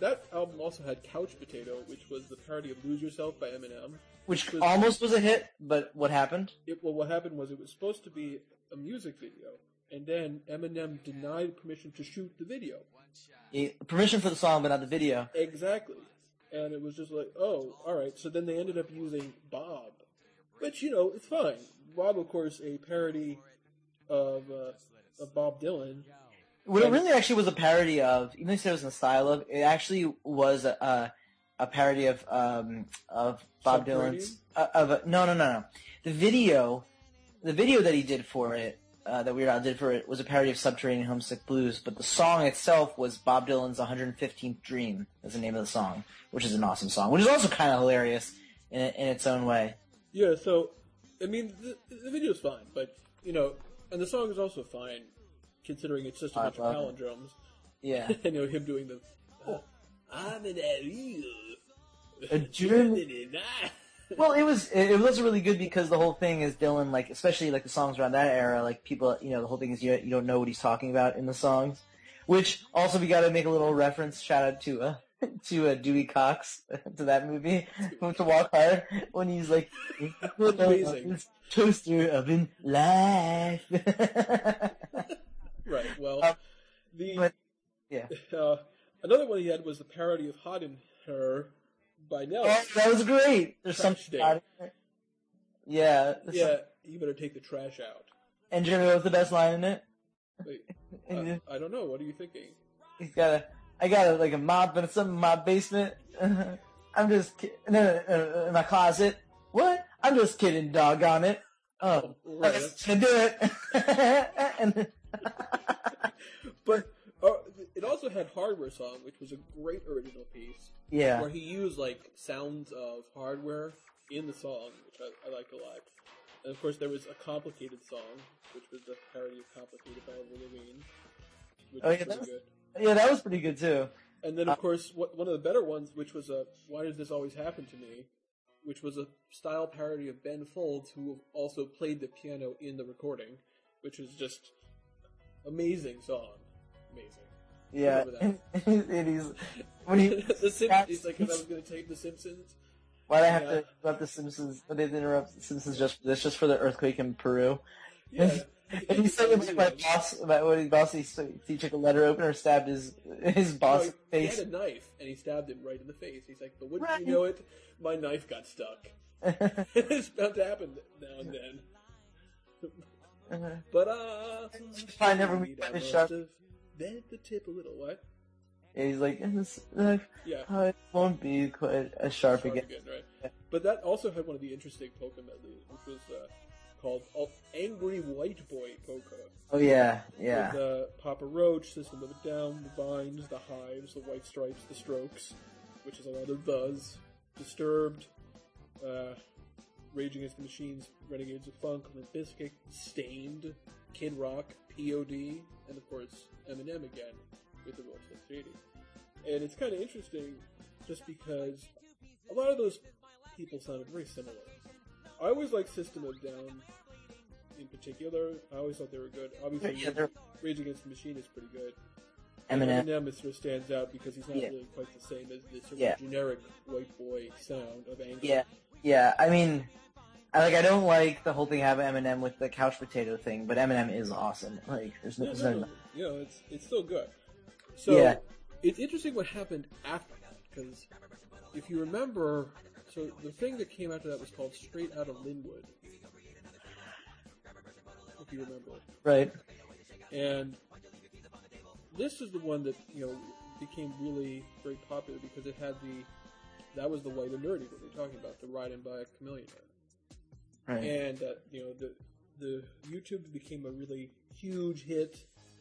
that album also had Couch Potato, which was the parody of "Lose Yourself" by Eminem. which was- almost was a hit, but what happened? It, well, what happened was it was supposed to be a music video, and then Eminem denied permission to shoot the video. Eh, Permission for the song, but not the video. Exactly. And it was just like, oh, all right. So then they ended up using Bob, which you know it's fine. Bob, of course, a parody of uh, of Bob Dylan. What it really actually was a parody of, even though you said it was in the style of, it actually was a, a, a parody of um, of Bob Dylan's. Uh, of a, no, no, no, no. The video, the video that he did for it, uh, that Weird Al did for it, was a parody of Subterranean Homesick Blues. But the song itself was Bob Dylan's 115th Dream. Is the name of the song, which is an awesome song, which is also kind of hilarious in in its own way. Yeah. So, I mean, the, the video's fine, but you know, and the song is also fine, considering it's just a I bunch of love palindromes. Yeah. and you know him doing the. Oh, I'm an Ariel. A German- Well, it was it it was really good because the whole thing is Dylan like especially like the songs around that era like people you know the whole thing is you you don't know what he's talking about in the songs, which also we got to make a little reference shout out to uh to uh, Dewey Cox to that movie to Walk Hard when he's like Amazing. toaster oven life. Right. Well, Um, the but- yeah. uh, another one he had was the parody of "Hot in Her" by Nell. Oh, that was great. There's Trash something day. Yeah. yeah, some- you better take the trash out. And Jimmy was the best line in it. Wait, uh, I don't know. What are you thinking? He's got a, I got a, like a mop and something in my basement. I'm just kidding. No, no, no, in my closet. What? I'm just kidding, doggone it. Oh, I'm right. just gonna do it. and, But uh, it also had "Hardware Song," which was a great original piece, yeah, where he used like sounds of hardware in the song, which I, I liked a lot. And of course, there was a complicated song, which was the parody of "Complicated" by Lavigne, which Oh, yeah, was- good. Yeah, that was pretty good too. And then, of course, what, one of the better ones, which was a "Why Does This Always Happen to Me," which was a style parody of Ben Folds, who also played the piano in the recording, which is just amazing song, amazing. Yeah, and, and he's when he. the Simpsons. He's like, if I was going to take the Simpsons. Why'd I have Yeah. to interrupt the Simpsons? I didn't interrupt the Simpsons just this, just for the earthquake in Peru. Yeah. And he said about my boss, about when his boss, he, he took a letter opener, stabbed his his boss No, he face. had a knife and he stabbed him right in the face. He's like, but wouldn't Right. you know it? My knife got stuck. it's bound to happen now and then. But uh, I never must shot. have bent the tip a little. What? And he's like, "And this knife Yeah. uh, it won't be quite as sharp, Sharp again. again, right? But that also had one of the interesting medleys, which was uh, called "Angry White Boy Polka." Oh yeah, yeah. With uh, Papa Roach, System of a Down, the Vines, the Hives, the White Stripes, the Strokes, which is a lot of those, Disturbed, uh, Rage Against the Machines, Renegades of Funk, Limp Bizkit, Staind, Kid Rock, P.O.D., and of course Eminem again with the Roll 680. And it's kind of interesting just because a lot of those people sounded very similar. I always like System of Down in particular. I always thought they were good. Obviously, Yeah, they're- Rage Against the Machine is pretty good. Eminem. Eminem sort of stands out because he's not Yeah. really quite the same as the sort Yeah. of generic white boy sound of anger. Yeah, yeah. I mean, I like. I don't like the whole thing having Eminem with the couch potato thing, but Eminem is awesome. Like, there's no, Yeah, there's no, no, you know, it's it's still good. So Yeah. it's interesting what happened after that because if you remember, so the thing that came after that was called Straight Outta Lynwood. If you remember, right. and this is the one that you know became really very popular because it had the that was the white and nerdy that we're talking about, the riding by a chameleon. Right. and uh, you know the the YouTube became a really huge hit,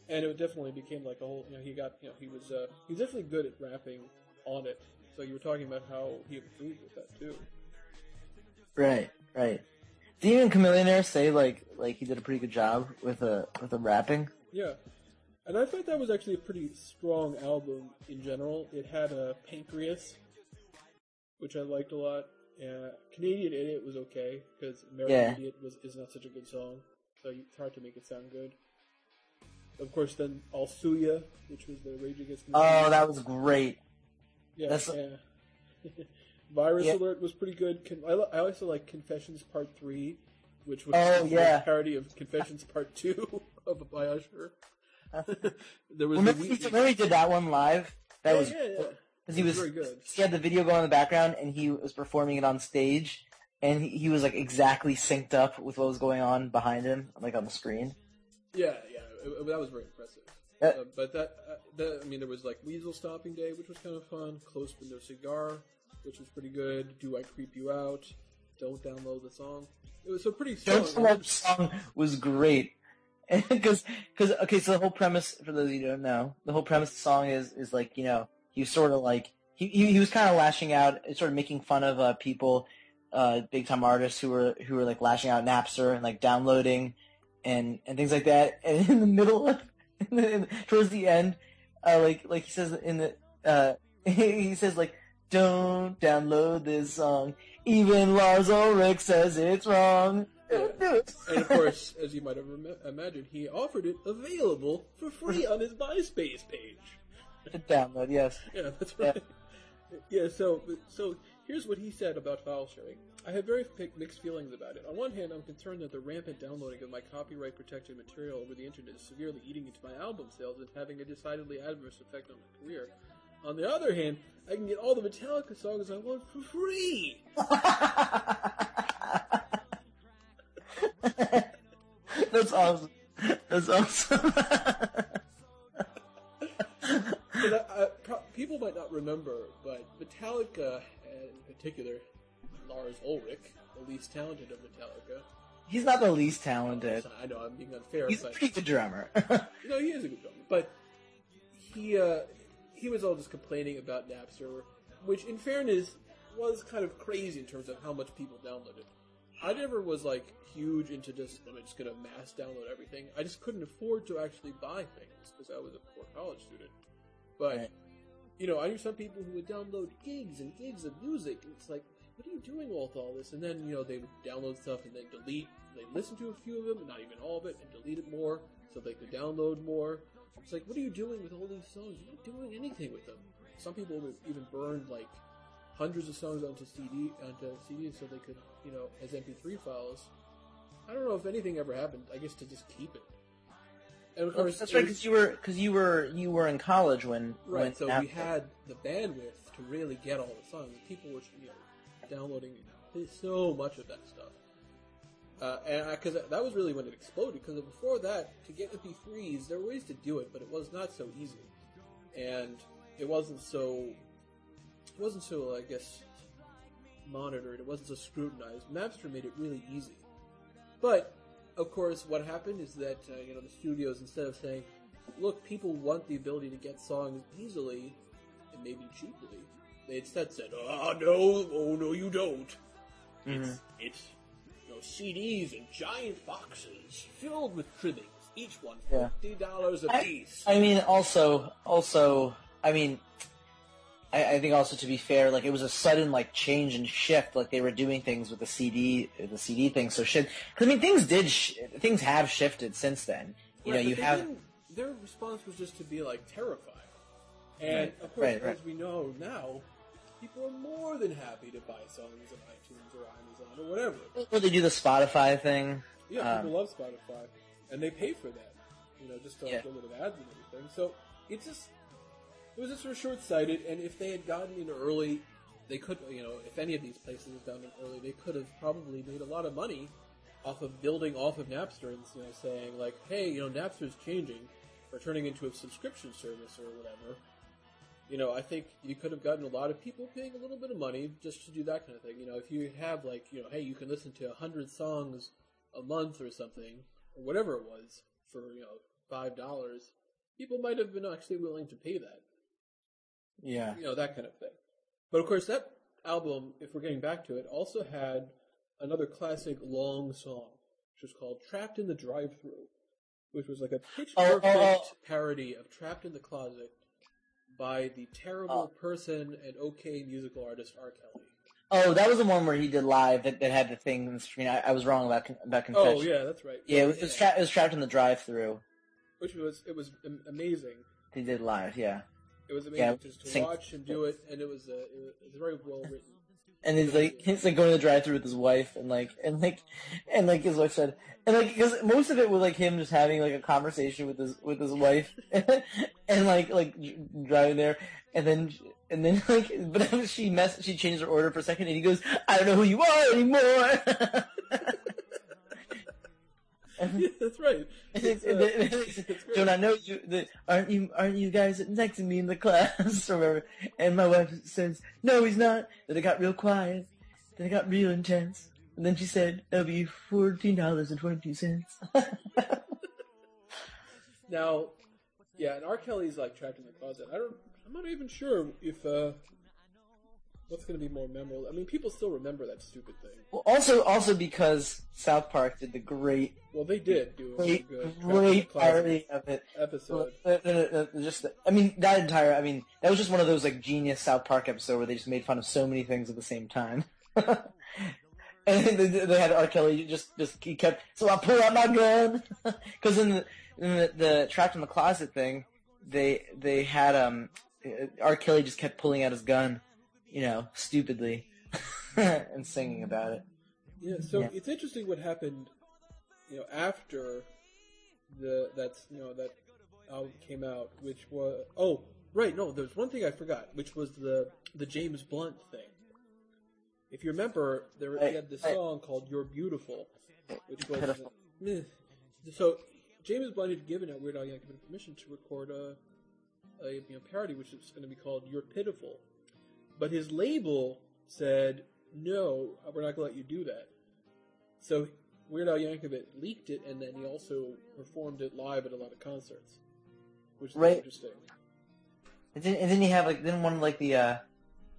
and it definitely became like a whole. You know, he got you know he was uh, he's definitely good at rapping on it. So you were talking about how he improved with that too. Right, right. Did even Chamillionaire say like like he did a pretty good job with a with the rapping? Yeah, and I thought that was actually a pretty strong album in general. It had a pancreas, which I liked a lot. Uh, Canadian Idiot was okay because American Yeah. Idiot was is not such a good song, so it's hard to make it sound good. Of course, then All Suya, which was the Rage Against the Oh, that was great. Yeah, That's- yeah. Virus Yeah. Alert was pretty good. Con- I, li- I also like Confessions Part Three, which was Oh, a yeah. parody of Confessions Part Two of by Usher. there was Remember, the he, we- remember he did that one live? That yeah, was yeah, yeah. because he was was very good. He had the video going in the background, and he was performing it on stage, and he, he was like exactly synced up with what was going on behind him, like on the screen. Yeah, yeah, it- it- that was very impressive. Uh, Uh, but that, uh, that, I mean, there was like Weasel Stomping Day, which was kind of fun. Close no cigar, which was pretty good. Do I creep you out? Don't download the song. It was so pretty. Don't strong. Love song was great. Because, because, okay, so the whole premise, for those of you who don't know, the whole premise of the song is, is like, you know, he was sort of like, he, he, he was kind of lashing out, sort of making fun of, uh, people, uh, big time artists who were, who were like lashing out Napster and like downloading and, and things like that. And in the middle of, towards the end, uh, like, like he says in the, uh, he says like, don't download this song. Even Lars Ulrich says it's wrong. Don't do it. And of course, as you might have rem- imagined, he offered it available for free on his MySpace page. To download, yes. Yeah, that's right. Yeah, so so here's what he said about file sharing. I have very mixed feelings about it. On one hand, I'm concerned that the rampant downloading of my copyright protected material over the internet is severely eating into my album sales and having a decidedly adverse effect on my career. On the other hand, I can get all the Metallica songs I want for free. That's awesome. That's awesome. I, I, pro- people might not remember, but Metallica, uh, in particular, Lars Ulrich, the least talented of Metallica. He's not the least talented. I know I'm being unfair, He's a but pretty good drummer. no, he is a good drummer. But he uh, he was all just complaining about Napster, which, in fairness, was kind of crazy in terms of how much people downloaded. I never was like huge into just I'm just gonna mass download everything. I just couldn't afford to actually buy things because I was a poor college student. But Right. you know, I knew some people who would download gigs and gigs of music, and it's like, what are you doing with all this? And then you know they would download stuff and then delete. They listen to a few of them, not even all of it, and delete it more so they could download more. It's like, what are you doing with all these songs? You're not doing anything with them. Some people would even burned like hundreds of songs onto CD onto CDs so they could, you know, as MP3 files. I don't know if anything ever happened. I guess to just keep it. And of course, That's right, because you were because you were you were in college when Right, when so we had the bandwidth to really get all the songs. People were, you know, downloading so much of that stuff. Uh, and because that was really when it exploded. Because before that, to get MP3s, there were ways to do it, but it was not so easy, and it wasn't so. It wasn't so, I guess, monitored. It wasn't so scrutinized. Napster made it really easy, but of course, what happened is that uh, you know the studios instead of saying, "Look, people want the ability to get songs easily and maybe cheaply," instead said, "Oh no, oh no, you don't. It's mm-hmm. it's you know, CDs and giant boxes filled with trimmings, each one Yeah. fifty dollars a I- piece." I mean, also, also, I mean, I, I think also to be fair, like it was a sudden like change and shift. Like they were doing things with the CD, the CD thing. So shit. Cause I mean, things did, sh- things have shifted since then. You Right, know, you have. their response was just to be like terrified, and Right, of course, right. as we know now, people are more than happy to buy songs on iTunes or Amazon or whatever. Well, they do the Spotify thing. Yeah, Um, people love Spotify, and they pay for that. You know, just to Yeah. get rid of ads and everything. So it just it was just sort of short sighted. And if they had gotten in early, they could. You know, if any of these places had gotten in early, they could have probably made a lot of money off of building off of Napster and you know saying like, hey, you know, Napster's changing or turning into a subscription service or whatever. You know, I think you could have gotten a lot of people paying a little bit of money just to do that kind of thing. You know, if you have like, you know, hey, you can listen to a hundred songs a month or something, or whatever it was, for you know five dollars, people might have been actually willing to pay that. Yeah. You know that kind of thing. But of course, that album, if we're getting back to it, also had another classic long song, which was called "Trapped in the Drive-Through," which was like a pitch Oh, oh, oh. perfect oh. parody of "Trapped in the Closet" by the terrible Oh. person and okay musical artist R. Kelly. Oh, that was the one where he did live that, that had the thing on the screen. I, I was wrong about con- about confession. Oh yeah, that's right. Yeah, it was, it was, tra- it was trapped in the drive-through. which was it was amazing. He did live, yeah. It was amazing Yeah, just to sing- watch him do it, and it was uh, it was very well written. And he's like, he's like going to the drive-through with his wife, and like, and like, and like his wife said, and like, because most of it was like him just having like a conversation with his with his wife, and like like driving there, and then and then like, but she mess she changed her order for a second, and he goes, I don't know who you are anymore. Yeah, that's right. It's, uh, it's I know you? The, aren't you? Aren't you guys next to me in the class or whatever? And my wife says, "No, he's not." Then it got real quiet. Then it got real intense. And then she said, "That'll be fourteen dollars and twenty cents." Now, yeah, and R. Kelly's like trapped in the closet. I don't. I'm not even sure if uh, what's going to be more memorable. I mean, people still remember that stupid thing. well, also, also because South Park did the great, Well, they did do a great, good Trapped in the great parody of it. episode. Uh, uh, uh, Just, I mean, that entire. I mean, that was just one of those like genius South Park episode where they just made fun of so many things at the same time. and they, they had R. Kelly just, just he kept. So I pull out my gun because in the in the, the trapped in the closet thing, they they had um uh, R. Kelly just kept pulling out his gun, you know, stupidly, and singing about it. Yeah, so Yeah. it's interesting what happened, you know, after the that's you know that album came out, which was oh right no, there's one thing I forgot, which was the the James Blunt thing. If you remember, there Right, he had this song called "You're Beautiful," which was meh. so James Blunt had given out Weird Al Yankovic permission to record a a you know, parody, which is going to be called "You're Pitiful," but his label said no, we're not going to let you do that. So Weird Al Yankovic leaked it, and then he also performed it live at a lot of concerts, which is Right. interesting. And then, and then you have like then one of like the uh,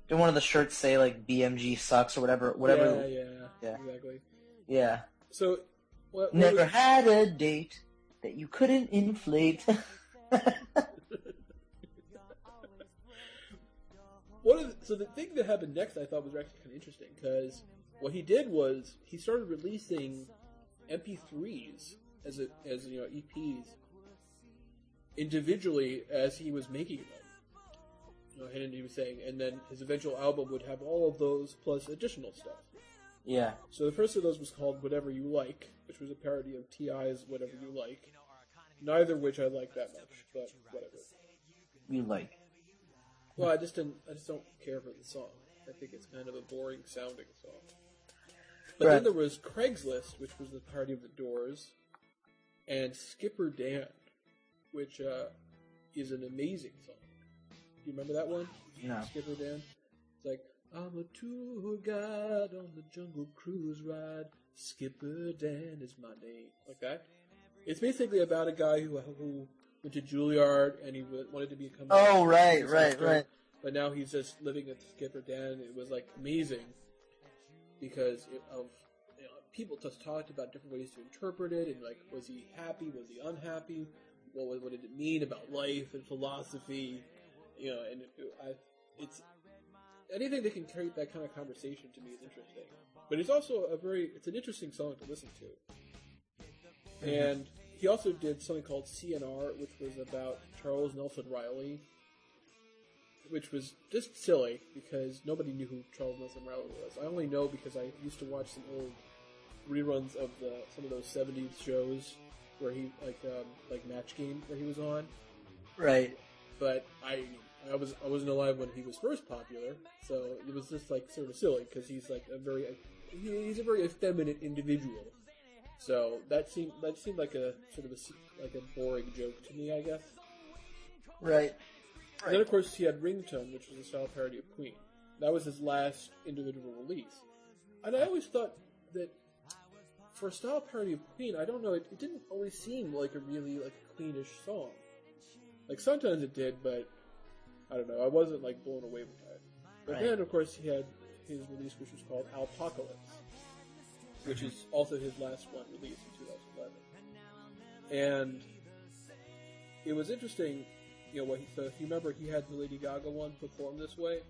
did one of the shirts say like BMG sucks or whatever whatever. Yeah, yeah, Yeah. exactly. yeah. So, what, what Never was- had a date that you couldn't inflate. One of the, so the thing that happened next, I thought was actually kind of interesting because what he did was he started releasing MP3s as a, as you know EPs individually as he was making them. You know, and he was saying, and then his eventual album would have all of those plus additional stuff. yeah. So the first of those was called Whatever You Like, which was a parody of T.I.'s Whatever You Like. Neither of which I like that much, but whatever. You like. Well, I just didn't. I just don't care for the song. I think it's kind of a boring sounding song. But Right. then there was Craigslist, which was the party of the Doors, and Skipper Dan, which uh, is an amazing song. Do you remember that one? No. Skipper Dan. It's like I'm a tour guide on the jungle cruise ride. Skipper Dan is my name. Like that. It's basically about a guy who who went to Juilliard and he wa- wanted to become. Oh, a Oh right, right, right. But now he's just living at Skipper Dan. It was like amazing because it, of you know, people just talked about different ways to interpret it and like was he happy? Was he unhappy? What what did it mean about life and philosophy? You know, and it, I it's anything that can create that kind of conversation to me is interesting. But it's also a very it's an interesting song to listen to. Mm-hmm. And he also did something called CNR, which was about Charles Nelson Reilly, which was just silly because nobody knew who Charles Nelson Reilly was. I only know because I used to watch some old reruns of the some of those '70s shows where he like um, like Match Game where he was on. Right. But I I was I wasn't alive when he was first popular, so it was just like sort of silly because he's like a very he's a very effeminate individual. So that seemed that seemed like a sort of a like a boring joke to me, I guess. Right. And then of course he had Ringtone, which was a style parody of Queen. That was his last individual release. And I always thought that for a style parody of Queen, I don't know, it, it didn't always seem like a really like a Queenish song. Like sometimes it did, but I don't know, I wasn't like blown away by it. But Right. then of course he had his release which was called Alpocalypse, which is also his last one released in 2011. And it was interesting, you know, what he, so if you remember, he had the Lady Gaga one perform this way.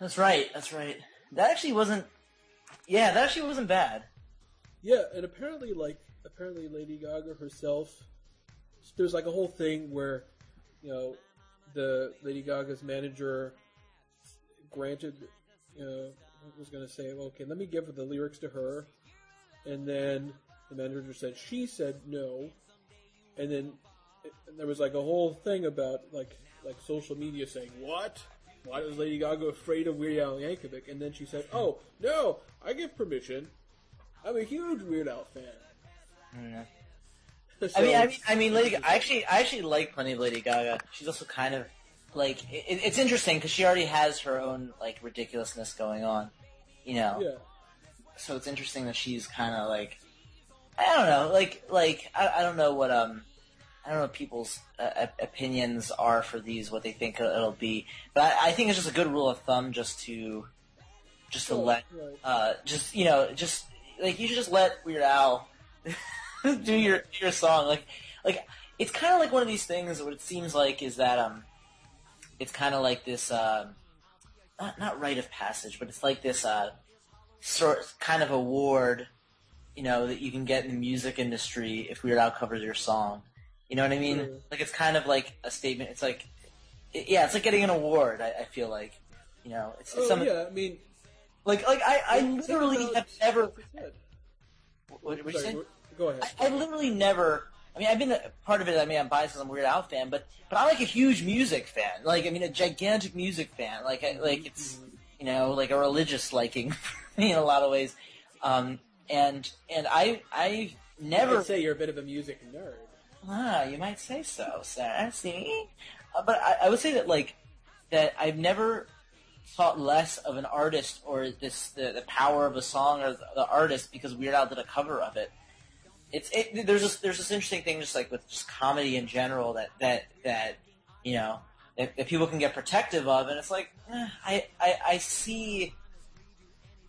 That's right. That's right. That actually wasn't. Yeah, that actually wasn't bad. Yeah, and apparently, like, apparently Lady Gaga herself, there's like a whole thing where, you know, the Lady Gaga's manager granted, you know, was going to say, okay, let me give the lyrics to her, and then the manager said she said no, and then it, and there was like a whole thing about like like social media saying what. Why is Lady Gaga afraid of Weird Al Yankovic? And then she said, "Oh no, I give permission. I'm a huge Weird Al fan." Mm. So- I mean, I mean, I mean, Lady. Ga- I actually, I actually like plenty of Lady Gaga. She's also kind of like it, it's interesting because she already has her own like ridiculousness going on, you know. yeah, So it's interesting that she's kind of like, I don't know, like like I, I don't know what um. I don't know what people's uh, opinions are for these, what they think it'll, it'll be, but I, I think it's just a good rule of thumb just to, just to Oh, let right. uh, just you know, just like you should just let Weird Al do your your song. Like, like it's kind of like one of these things. What it seems like is that um, it's kind of like this um, not not rite of passage, but it's like this uh, sort kind of award, you know, that you can get in the music industry if Weird Al covers your song. You know what I mean? Sure. Like it's kind of like a statement. It's like, it, yeah, it's like getting an award. I, I feel like, you know, it's, it's Oh something yeah, I mean, like like I, I literally have never. what. What, you saying? Go ahead. I, I literally never. I mean, I've been a part of it. I mean, I'm biased because I'm a Weird Al fan, but but I'm like a huge music fan. Like, I mean, a gigantic music fan. Like, I, like it's you know like a religious liking in a lot of ways. Um, and and I I never I'd say you're a bit of a music nerd. Ah, you might say so, sir. See, uh, but I, I would say that like that I've never thought less of an artist or this the, the power of a song or the, the artist because Weird Al did a cover of it. It's it, there's this there's this interesting thing just like with just comedy in general that that that you know that, that people can get protective of, and it's like eh, I, I I see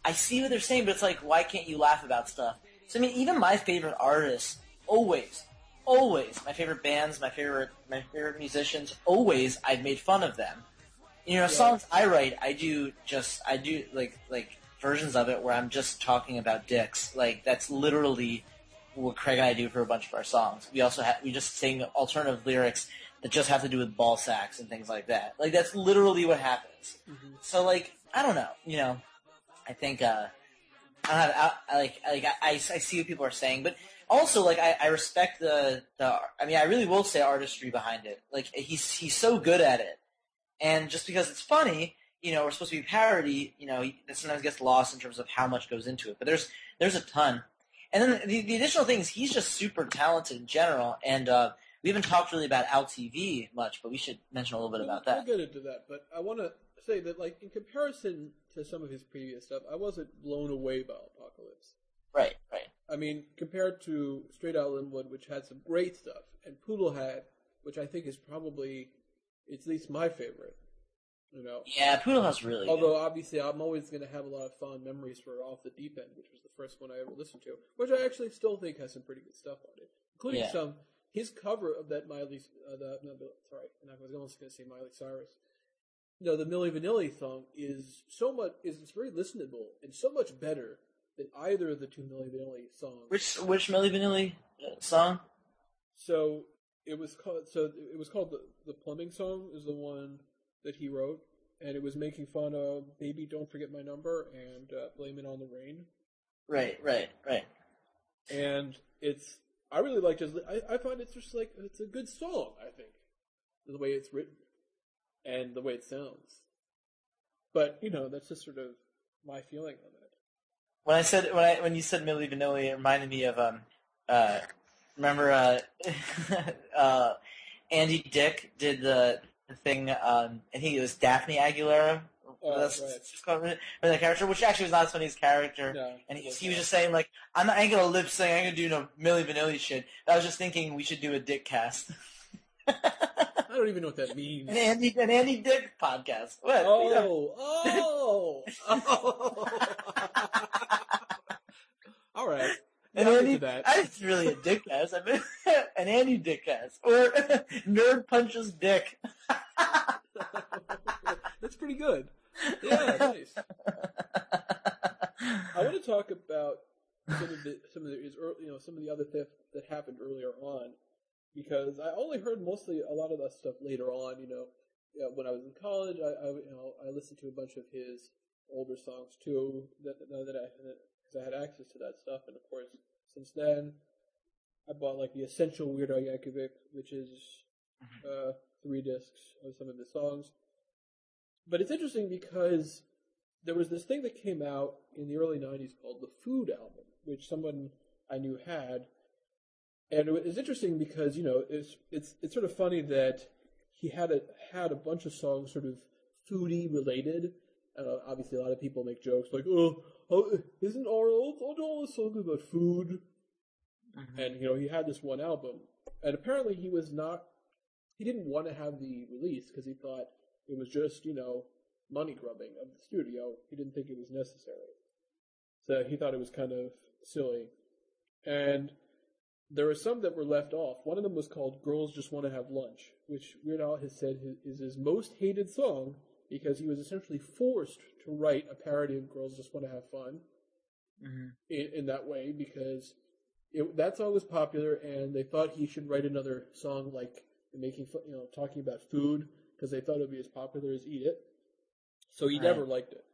I see what they're saying, but it's like why can't you laugh about stuff? So I mean, even my favorite artists always always my favorite bands, my favorite my favorite musicians. Always I've made fun of them. You know, songs I write, I do just I do like like versions of it where I'm just talking about dicks. Like that's literally what Craig and I do for a bunch of our songs. We also have we just sing alternative lyrics that just have to do with ball sacks and things like that. Like that's literally what happens. So like I don't know, you know, I think uh, I don't have, I, I like like I, I see what people are saying, but also like I, I respect the the I mean I really will say artistry behind it. Like he's he's so good at it, and just because it's funny, you know, we're supposed to be parody, you know, that sometimes gets lost in terms of how much goes into it. But there's there's a ton, and then the, the additional thing is he's just super talented in general, and uh, we haven't talked really about Al TV much, but we should mention a little bit about that. We'll that. get into that, but I want to say that, like, in comparison to some of his previous stuff, I wasn't blown away by Alpocalypse. Right, right. I mean, compared to Straight Out Lynwood, which had some great stuff, and Poodle Hat, which I think is probably, it's at least my favorite. You know, Yeah, Poodle House really. good. although obviously I'm always going to have a lot of fond memories for Off the Deep End, which was the first one I ever listened to, which I actually still think has some pretty good stuff on it, including Yeah. some his cover of that Miley, uh, the, no, sorry, I was almost going to say Miley Cyrus, no, the Milli Vanilli song is so much is it's very listenable and so much better than either of the two Milli Vanilli songs. Which which Milli Vanilli uh, song? So it was called so it was called the the plumbing song is the one that he wrote, and it was making fun of "Baby Don't Forget My Number" and uh, "Blame It on the Rain." Right, right, right. And it's I really like his. I, I find it's just like it's a good song. I think the way it's written and the way it sounds. But you know that's just sort of my feeling on it. When I said when I when you said Milli Vanilli, it reminded me of um uh remember uh uh Andy Dick did the thing um I think it was Daphne Aguilera. Oh, That's right. just called or the character, which actually was not as funny as character. No, And he, he was just saying like, I'm not I ain't gonna lip sync, I ain't gonna do no Milli Vanilli shit. I was just thinking we should do a Dick cast. I don't even know what that means. an Andy an Andy Dick podcast. What? Know. Oh, oh, All right. An Yeah, I'm Andy, that. I really a dick cast. I mean, an Andy Dick cast or nerd punches dick. That's pretty good. Yeah, nice. I want to talk about some of the some of the you know some of the other stuff that happened earlier on because I only heard mostly a lot of that stuff later on. You know, yeah, when I was in college, I, I you know I listened to a bunch of his older songs too. That now that I because I had access to that stuff, and of course since then I bought like the Essential Weird Al Yankovic, which is uh, three discs of some of his songs. But it's interesting because there was this thing that came out in the early 90s called the Food album, which someone I knew had. And it was interesting because, you know, it's it's it's sort of funny that he had a had a bunch of songs sort of foodie related. Uh, obviously, a lot of people make jokes like, "Oh, oh isn't our old, oh, all the songs about food?" Mm-hmm. And you know, he had this one album, and apparently he was not. He didn't want to have the release because he thought it was just you know money grubbing of the studio. He didn't think it was necessary, so he thought it was kind of silly. And there were some that were left off. One of them was called "Girls Just Want to Have Lunch," which Weird Al has said is his most hated song because he was essentially forced to write a parody of "Girls Just Want to Have Fun." Mhm. in, in that way because it, that song was popular and they thought he should write another song like making you know talking about food because they thought it would be as popular as Eat It. So he Right. never liked it,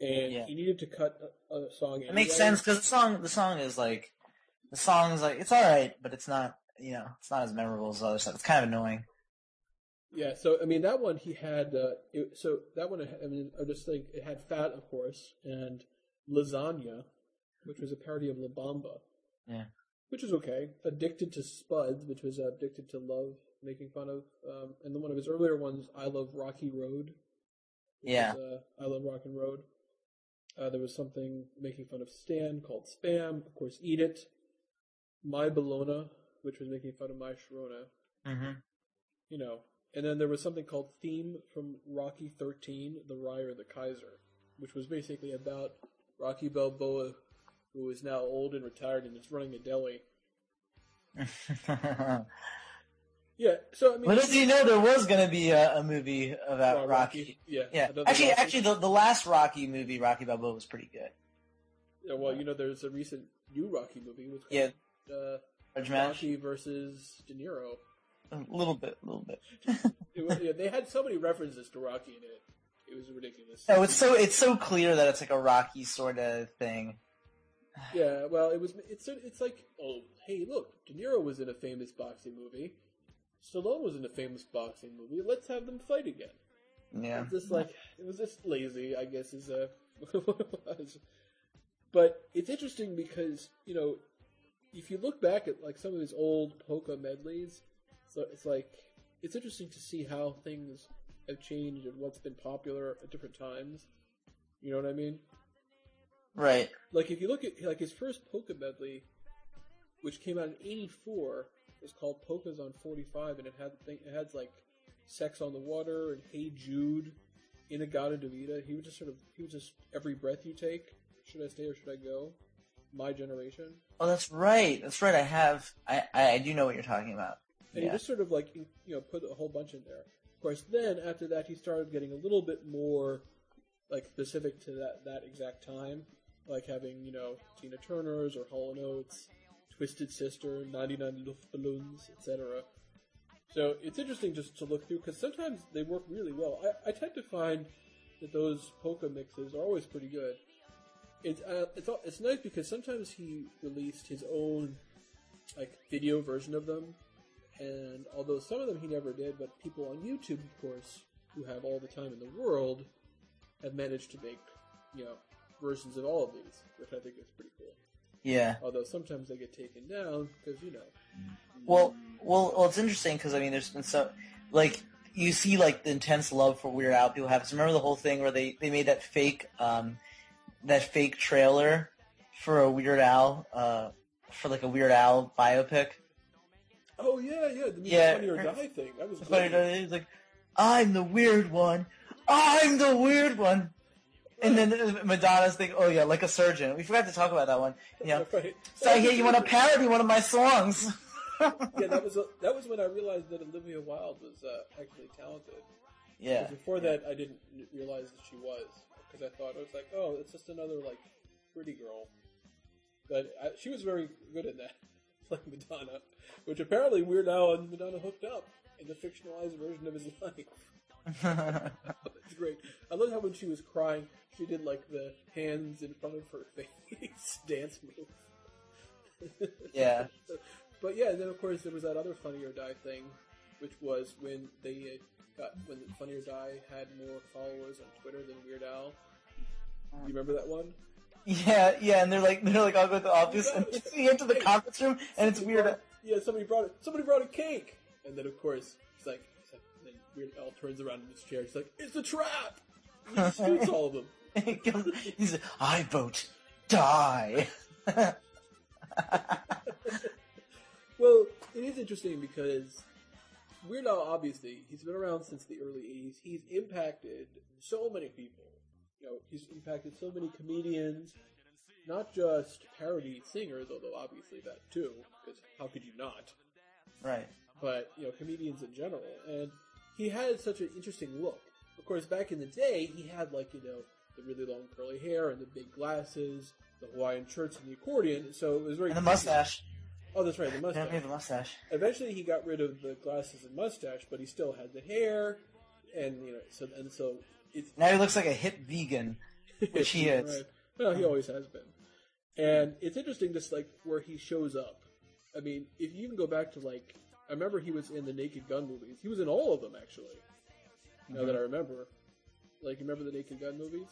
and Yeah. he needed to cut a, a song. It makes sense because the song the song is like the song is like it's all right, but it's not you know it's not as memorable as other stuff. It's kind of annoying. Yeah, so I mean that one he had. Uh, it, so that one, I mean, I just think it had fat, of course, and lasagna, which was a parody of La Bamba. Yeah. which is okay. Addicted to Spuds, which was uh, addicted to love, making fun of, um, and then one of his earlier ones, I love Rocky Road. Yeah. was, uh, I love Rock and Road. Uh, there was something making fun of Stan called Spam. Of course, Eat It. My Bologna, which was making fun of My Sharona Mm-hmm. you know. And then there was something called Theme from Rocky 13, The Rye or the Kaiser, which was basically about Rocky Balboa, who is now old and retired and is running a deli. Yeah, so I mean, Little do you know there was going to be a, a movie about uh, Rocky. Yeah, Yeah, actually, Rocky. actually, the, the last Rocky movie, Rocky Balboa, was pretty good. Yeah, well, you know, there's a recent new Rocky movie with Yeah, uh, Rocky versus De Niro. A little bit, a little bit. Was, yeah, they had so many references to Rocky in it. It was ridiculous. No, it's so it's so clear that it's like a Rocky sort of thing. Yeah, well, it was. It's it's like, oh, hey, look, De Niro was in a famous boxing movie. Stallone was in a famous boxing movie. Let's have them fight again. Yeah, It's just like it was just lazy, I guess, is uh, what it was. But it's interesting because you know, if you look back at like some of his old polka medleys, so it's like it's interesting to see how things have changed and what's been popular at different times. You know what I mean? right. like if you look at like his first polka medley, which came out in '84, was called Polkas on 45, and it had thing, it had like "Sex on the Water" and "Hey Jude," "In-A-Gadda-Da-Vida." He was just sort of he was just every breath you take. Should I stay or should I go? My generation, Oh, that's right. That's right. I have. I I, I do know what you're talking about. And Yeah. he just sort of like you know put a whole bunch in there. Of course, then after that, he started getting a little bit more like specific to that that exact time, like having you know Tina Turner's or Hall and Oates, Twisted Sister, 99 Luftballons, etc. So it's interesting just to look through because sometimes they work really well. I, I tend to find that those polka mixes are always pretty good. It's uh, it's it's nice because sometimes he released his own like video version of them, and although some of them he never did, but people on YouTube, of course, who have all the time in the world, have managed to make you know versions of all of these, which I think is pretty cool. Yeah. Although sometimes they get taken down because you know Well, well, well. It's interesting because I mean, there's been so like you see like the intense love for Weird Al people have. So remember the whole thing where they they made that fake um that fake trailer for a Weird Al uh for like a Weird Al biopic. Oh yeah, yeah, the Yeah. Funny or Die thing. That was But great. it's like, I'm the weird one. I'm the weird one. And then Madonna's thing, oh yeah, like a surgeon. We forgot to talk about that one. Yeah. Right. So I hear you want to parody one of my songs. Yeah, that was that was when I realized that Olivia Wilde was uh, actually talented. yeah. Before that, I didn't realize that she was because I thought I was like, oh, it's just another like pretty girl. But I, she was very good at that, playing Madonna, which apparently Weird Al and Madonna hooked up in the fictionalized version of his life. It's great. I love how when she was crying, she did like the hands in front of her face dance move. yeah. But yeah, then of course there was that other Funny or Die thing, which was when they got when Funny or Die had more followers on Twitter than Weird Al. You remember that one? Yeah, yeah, and they're like they're like I'll go to the office and you enter the conference room and it's weird. yeah, somebody brought it. Somebody brought a cake, and then of course it's like, it's like then Weird Al turns around in his chair. He's like, "It's a trap!" He just shoots all of them. He's like, I vote die. Well, it is interesting because Weird Al, obviously, he's been around since the early 80s. He's impacted so many people. You know, he's impacted so many comedians, not just parody singers, although obviously that too, because how could you not? right. But, you know, comedians in general. And he had such an interesting look. Of course, back in the day, he had, like, you know, the really long curly hair and the big glasses, the Hawaiian shirts and the accordion, so it was very. And the mustache. Oh, that's right, the mustache. he had the mustache. Eventually, he got rid of the glasses and mustache, but he still had the hair, and you know, so and so Now he looks like a hip vegan. Which he is. Right. Well, he um, always has been, and it's interesting just like where he shows up. I mean, if you even go back to like, I remember he was in the Naked Gun movies. He was in all of them actually. Now that mm-hmm. I remember, like, you remember the Naked Gun movies?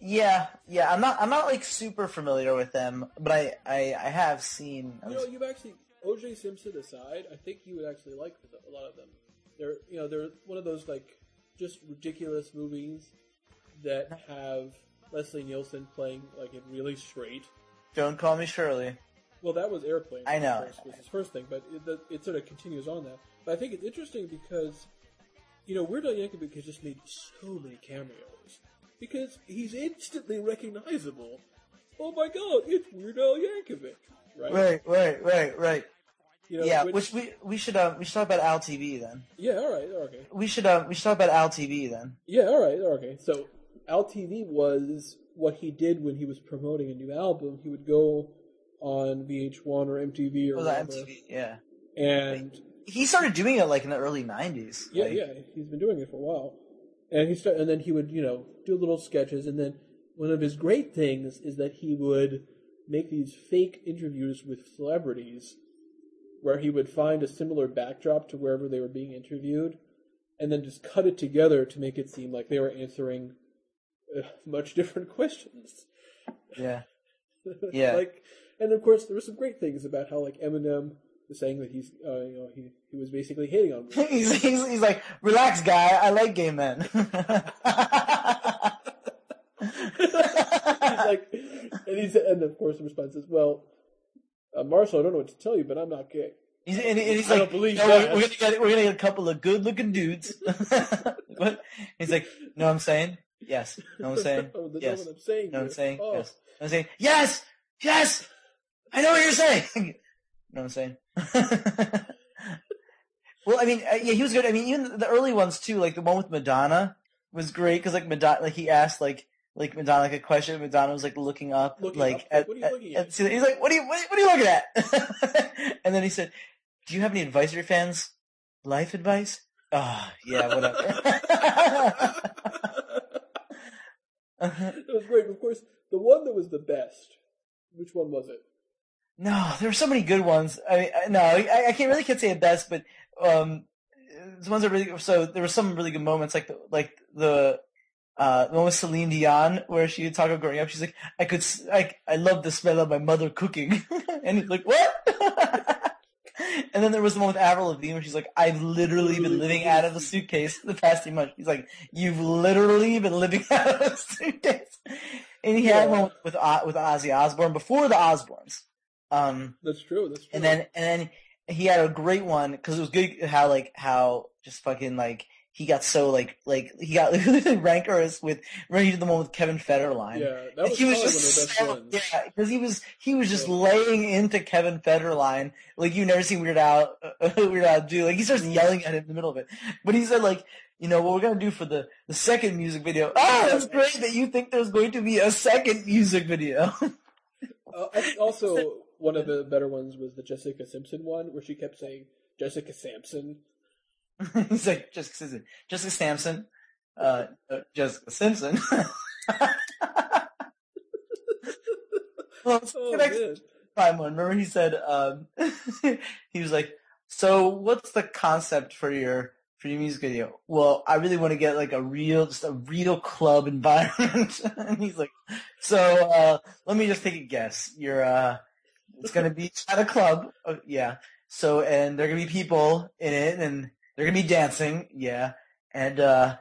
Yeah, yeah. I'm not I'm not like super familiar with them, but I I, I have seen. You know, you've actually O.J. Simpson aside, I think you would actually like a lot of them. They're you know they're one of those like just ridiculous movies that have Leslie Nielsen playing like it really straight. Don't call me Shirley. Well, that was Airplane. I know. course, was his first thing, but it, it sort of continues on that. But I think it's interesting because you know Weird Al Yankovic has just made so many cameos because he's instantly recognizable. Oh my God, it's Weird Al Yankovic, right? Right, right, right, right. You know, yeah, which- which we we should uh, we should talk about Al TV then. yeah, all right, okay. We should uh, we should talk about Al TV then. Yeah, all right, okay. So Al TV was what he did when he was promoting a new album. He would go on VH1 or MTV or Was whatever, MTV? Yeah. and He started doing it like in the early '90s. yeah, like, yeah, he's been doing it for a while. And he start, and then he would, you know, do little sketches. And then one of his great things is that he would make these fake interviews with celebrities, where he would find a similar backdrop to wherever they were being interviewed, and then just cut it together to make it seem like they were answering uh, much different questions. Yeah. Yeah. like, and of course, there were some great things about how like Eminem was saying that he's, uh, you know, he he was basically hating on. women. he's, he's he's like, relax, guy. I like gay men. he's like, and he's, and of course the response is, well, uh, Marshall, I don't know what to tell you, but I'm not gay. He's, and, and he's I like, don't believe "No, that." we're, gonna get we're gonna get a couple of good looking dudes. what? He's like, no, I'm saying? Yes. No, I'm saying? Oh, yes. I'm saying. What I'm saying? Oh. Yes. What I'm saying? Yes. Yes. I know what you're saying. know what I'm saying? Well, I mean, uh, yeah, he was good. I mean, even the early ones too, like the one with Madonna was great because like Madonna, like he asked like like Madonna like a question. Madonna was like looking up, Looking like up? at, What are you looking at? so he's like, "What are you what, what are you looking at?" and then he said, "Do you have any advice for your fans? Life advice?" Oh, yeah, whatever. it was great. Of course, the one that was the best. Which one was it? No, there were so many good ones. I mean, I- no, I, I can't really can't say it best, but um, the ones that really so there were some really good moments, like the like the uh the one with Celine Dion where she would talk about growing up. She's like, I could, I, I love the smell of my mother cooking, and he's like, what? and then there was the one with Avril Lavigne where she's like, I've literally been living out of a suitcase the past few months. He's like, you've literally been living out of a suitcase. And he had one with O- with Ozzy Osbourne before the Osbournes. Um, That's true. That's true. and then and then he had a great one because it was good how like how just fucking like he got so like like he got rancorous with remember he did the one with Kevin Federline. yeah, that was he was just one of the best so, ones. yeah, because he was he was just Yeah. laying into Kevin Federline like you've never seen Weird Al Weird Al do. Like he starts yelling at him in the middle of it, but he said like you know what we're gonna do for the the second music video. Oh, that's great that you think there's going to be a second music video. Uh, I think also one of the better ones was the Jessica Simpson one, where she kept saying Jessica Sampson. He's like Jessica Simpson, Jessica Sampson, uh, uh, Jessica Simpson. well, Oh next time one. Remember he said um, he was like, "So what's the concept for your for your music video?" Well, I really want to get like a real, just a real club environment. and he's like, "So uh, let me just take a guess. You're uh, it's gonna be at a club, uh, yeah. So and there are gonna be people in it, and they're gonna be dancing, yeah, and uh,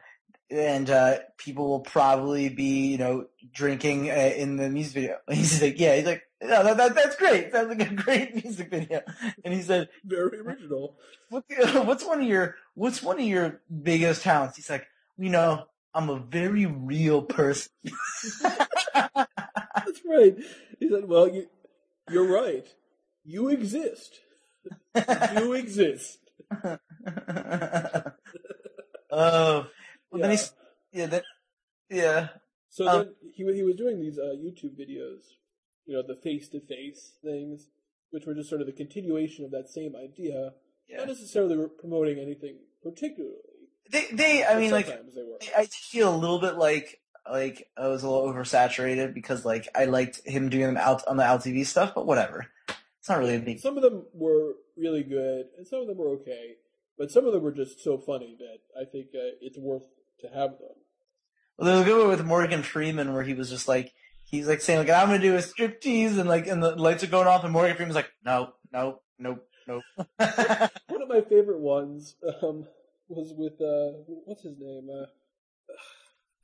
and uh, people will probably be, you know, drinking uh, in the music video." And he's like, "Yeah." He's like, "No, that, that that's great. Sounds like a great music video." And he said, very original. what, "What's one of your What's one of your biggest talents?" He's like, "You know, I'm a very real person." That's right. He said, "Well, you, you're right. You exist. You exist." Oh, well, then he's yeah, that yeah. So Um, then he he was doing these uh, YouTube videos, you know, the face to face things, which were just sort of the continuation of that same idea, Yeah. not necessarily promoting anything particularly. They, they, I mean, like. I feel a little bit like, like I was a little oversaturated because, like, I liked him doing them out on the Al TV stuff, but whatever. It's not really a big. Some of them were really good, and some of them were okay, but some of them were just so funny that I think uh, it's worth to have them. Well, there was a good one with Morgan Freeman where he was just like, he's like saying like, I'm gonna do a strip tease, and like, and the lights are going off, and Morgan Freeman's like, no, no, no, no. One of my favorite ones um, was with uh, what's his name? Uh,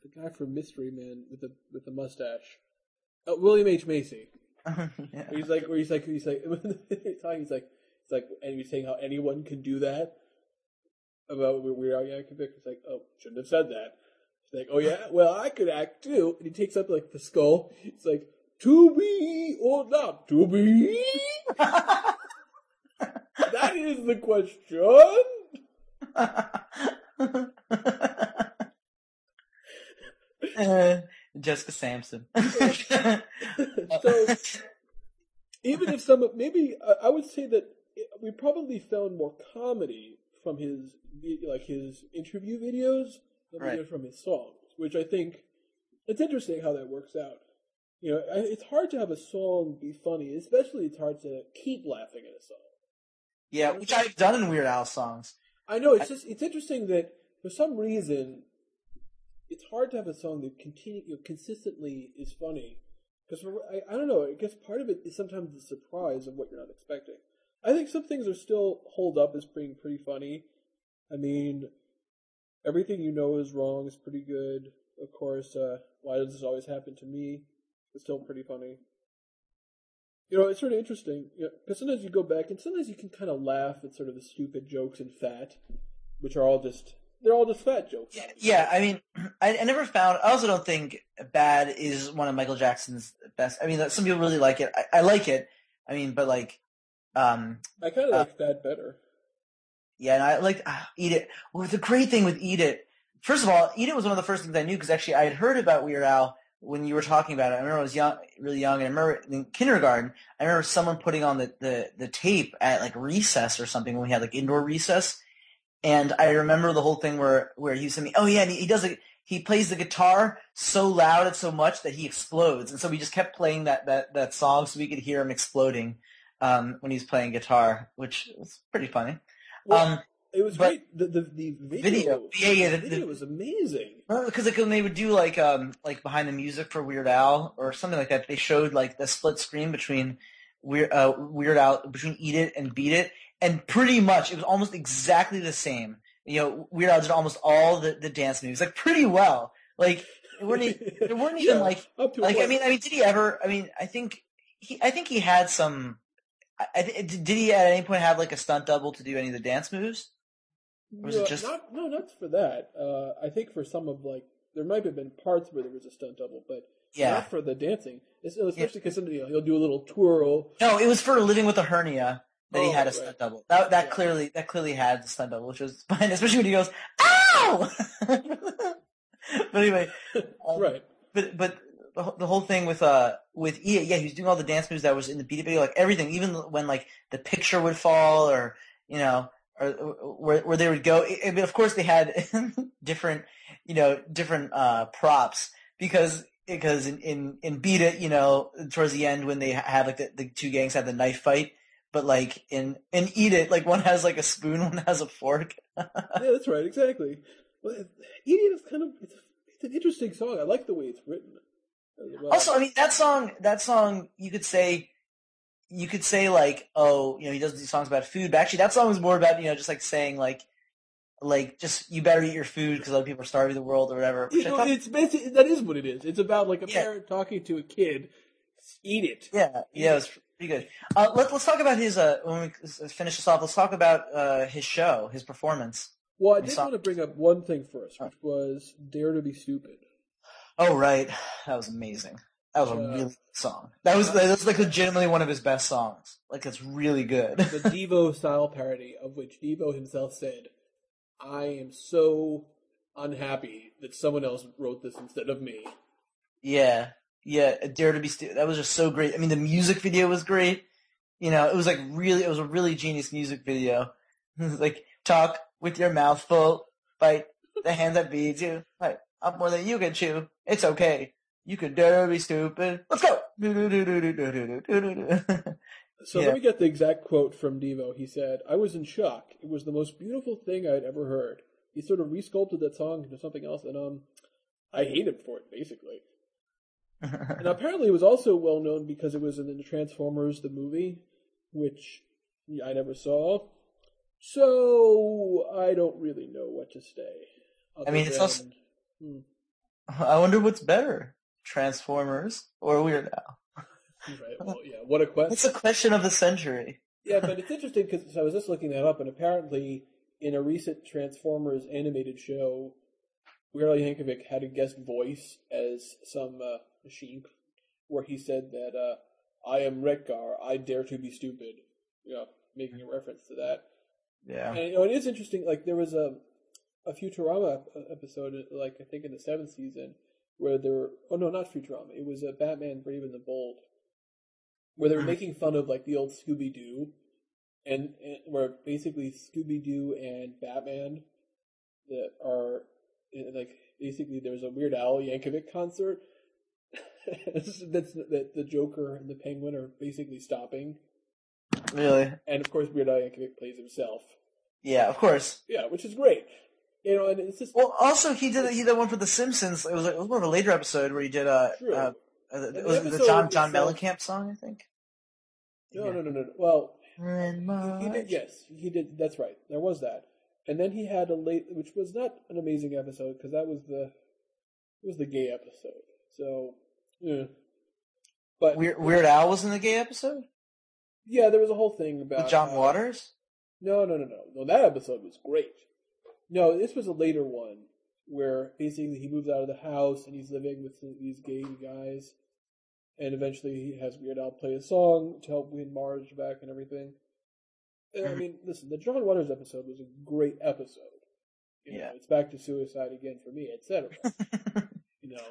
the guy from Mystery Man with the with the mustache. Uh, William H Macy. yeah. He's like, where he's like, he's like, talking, he's like, he's like, and he's saying how anyone can do that about Weird Al Yankovic. It's like, oh, shouldn't have said that. He's like, oh yeah, well I could act too. And he takes up like the skull. It's like, to be or not to be. That is the question. Uh, Jessica Sampson. so even if some maybe I would say that we probably found more comedy from his like his interview videos than we did from his songs, which I think it's interesting how that works out. You know, it's hard to have a song be funny, especially it's hard to keep laughing at a song. yeah, which I've done in Weird Al songs. I know it's just it's interesting that for some reason it's hard to have a song that continue you know, consistently is funny because I, I don't know I guess part of it is sometimes the surprise of what you're not expecting. I think some things are still hold up as being pretty funny. I mean, everything you know is wrong is pretty good. Of course, uh, why does this always happen to me? It's still pretty funny. You know, it's sort of interesting because sometimes you go back and sometimes you can kind of laugh at sort of the stupid jokes in Fat, which are all just they're all just fat jokes. Yeah, yeah, I mean, I, I never found. I also don't think "Bad" is one of Michael Jackson's best. I mean, some people really like it. I, I like it. I mean, but like, um, I kind of Uh, like that better. Yeah, and I like ah, Eat It. Well, the great thing with Eat It, first of all, Eat It was one of the first things I knew because actually I had heard about Weird Al when you were talking about it. I remember I was young, really young, and I remember in kindergarten, I remember someone putting on the, the, the tape at like recess or something when we had like indoor recess. And I remember the whole thing where, where he said to me, oh yeah, and he, he does it, he plays the guitar so loud and so much that he explodes. And so we just kept playing that, that, that song so we could hear him exploding, um, when he's playing guitar, which was pretty funny. Well, um, it was great. The the, the video, Video. Yeah, yeah, the the- video was amazing. Because like when they would do like um like behind the music for Weird Al or something like that, they showed like the split screen between Weird uh, Weird Al between Eat It and Beat It, and pretty much it was almost exactly the same. You know, Weird Al did almost all the, the dance moves like pretty well. Like it weren't there weren't even Yeah, like up to a like I mean I mean did he ever? I mean I think he I think he had some. I, did he at any point have like a stunt double to do any of the dance moves? was it No, just- not no, not for that. Uh, I think for some of like there might have been parts where there was a stunt double, but Yeah. not for the dancing. It's, especially because know, he'll do a little twirl. No, it was for living with a hernia that he Oh, had a right. stunt double. That that Yeah. clearly that clearly had the stunt double, which was fine, especially when he goes, "Ow!" but anyway, um, right. But but the, whole thing with uh with Ia, yeah, he was doing all the dance moves that was in the Beat It video, like everything, even when like the picture would fall or you know or, where where they would go. I I mean, of course, they had different you know different uh props because. Because in, in, in Beat It, you know, towards the end when they ha- have like the, the two gangs have the knife fight, but like in in Eat It, like one has like a spoon, one has a fork. yeah, that's right. Exactly. Well, Eat It is kind of it's, it's an interesting song. I like the way it's written. Well. Also, I mean that song, that song, you could say, you could say like, oh, you know, he does these songs about food, but actually that song is more about you know just like saying like, like just you better eat your food because other people are starving the world or whatever. You know, thought- it's basically that is what it is. It's about like a Yeah. parent talking to a kid. Eat it. yeah, yeah, it was pretty good. Uh, let, let's talk about his uh when we finish this off. Let's talk about uh his show, his performance. Well, I did want to bring up one thing first, which was "Dare to Be Stupid." Oh right, that was amazing. That was a really good song. That was that was like legitimately one of his best songs. Like it's really good. the Devo style parody, of which Devo himself said, "I am so unhappy that someone else wrote this instead of me." Yeah, yeah. Dare to be Stu- that was just so great. I mean, the music video was great. You know, it was like really, it was a really genius music video. like talk with your mouth full, bite the hand that feeds you, bite up more than you can chew. It's okay. You can dare be stupid. Let's go. So Yeah. let me get the exact quote from Devo. He said, "I was in shock. It was the most beautiful thing I'd ever heard." He sort of resculpted that song into something else, and um, I hate him for it, basically. And apparently, it was also well known because it was in the Transformers the movie, which I never saw. So I don't really know what to say. I mean, it's also- I wonder what's better, Transformers or Weird Al. hmm, right, well, yeah, what a question. It's a question of the century. Yeah, but it's interesting because I was just looking that up, and apparently, in a recent Transformers animated show, Weird Al Yankovic had a guest voice as some uh, machine, where he said that uh, "I am Wreck-Gar, I dare to be stupid," you know, making a reference to that. Yeah. And you know, it is interesting. Like there was a a Futurama uh, episode, uh, like I think in the seventh season, where they Were, oh no, not Futurama. It was a Batman Brave and the Bold, where they were mm-hmm. making fun of like the old Scooby Doo, and, and where basically Scooby Doo and Batman that are eh, like basically there's a Weird Al Yankovic concert. that's that the Joker and the Penguin are basically stopping, Really? and of course Weird Al Yankovic plays himself. Yeah, of course. Yeah, which is great. You know, and it's just Well, also he did he did one for The Simpsons. It was it was more of a later episode where he did uh, true. uh, uh the it was the John John Mellencamp song, I think. no, no, no, no, no. Well, he did. Yes, he did. That's right. There was that, and then he had a late, which was not an amazing episode because that was the it was the gay episode. So, yeah. But Weird, Weird Al was in the gay episode yeah, there was a whole thing about with John Waters. No, no, no, no, no. That episode was great. No, this was a later one where basically he moves out of the house and he's living with these gay guys, and eventually he has Weird Al play a song to help win Marge back and everything. And, I mean, listen, the John Waters episode was a great episode. You know, Yeah. it's back to suicide again for me, etc. you know,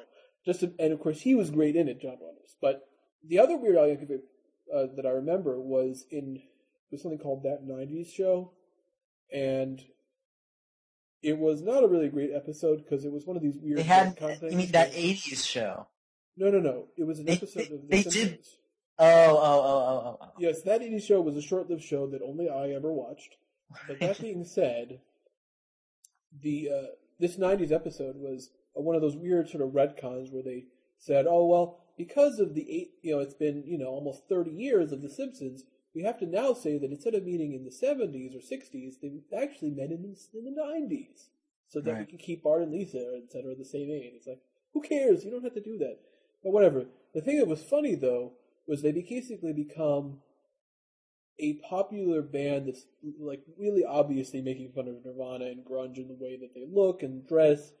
just and of course he was great in it, John Waters. But the other Weird Al Yankovic uh, that I remember was in was something called that '90s show, and it was not a really great episode because it was one of these weird They had, you mean that '80s show? No, no, no. It was an They- episode they- of The they did- Simpsons. Oh, oh, oh, oh, oh, oh. Yes, that 80s show was a short-lived show that only I ever watched. But that being said, the uh, this 90s episode was one of those weird sort of retcons where they said, "Oh well, because of the eight, you know, it's been you know almost 30 years of The Simpsons, we have to now say that instead of meeting in the 70s or 60s, they actually met in the, in the 90s, so that we can keep Bart and Lisa, etc., the same age." It's like, who cares? You don't have to do that. But whatever. The thing that was funny though was they basically become a popular band that's like really obviously making fun of Nirvana and grunge in the way that they look and dress,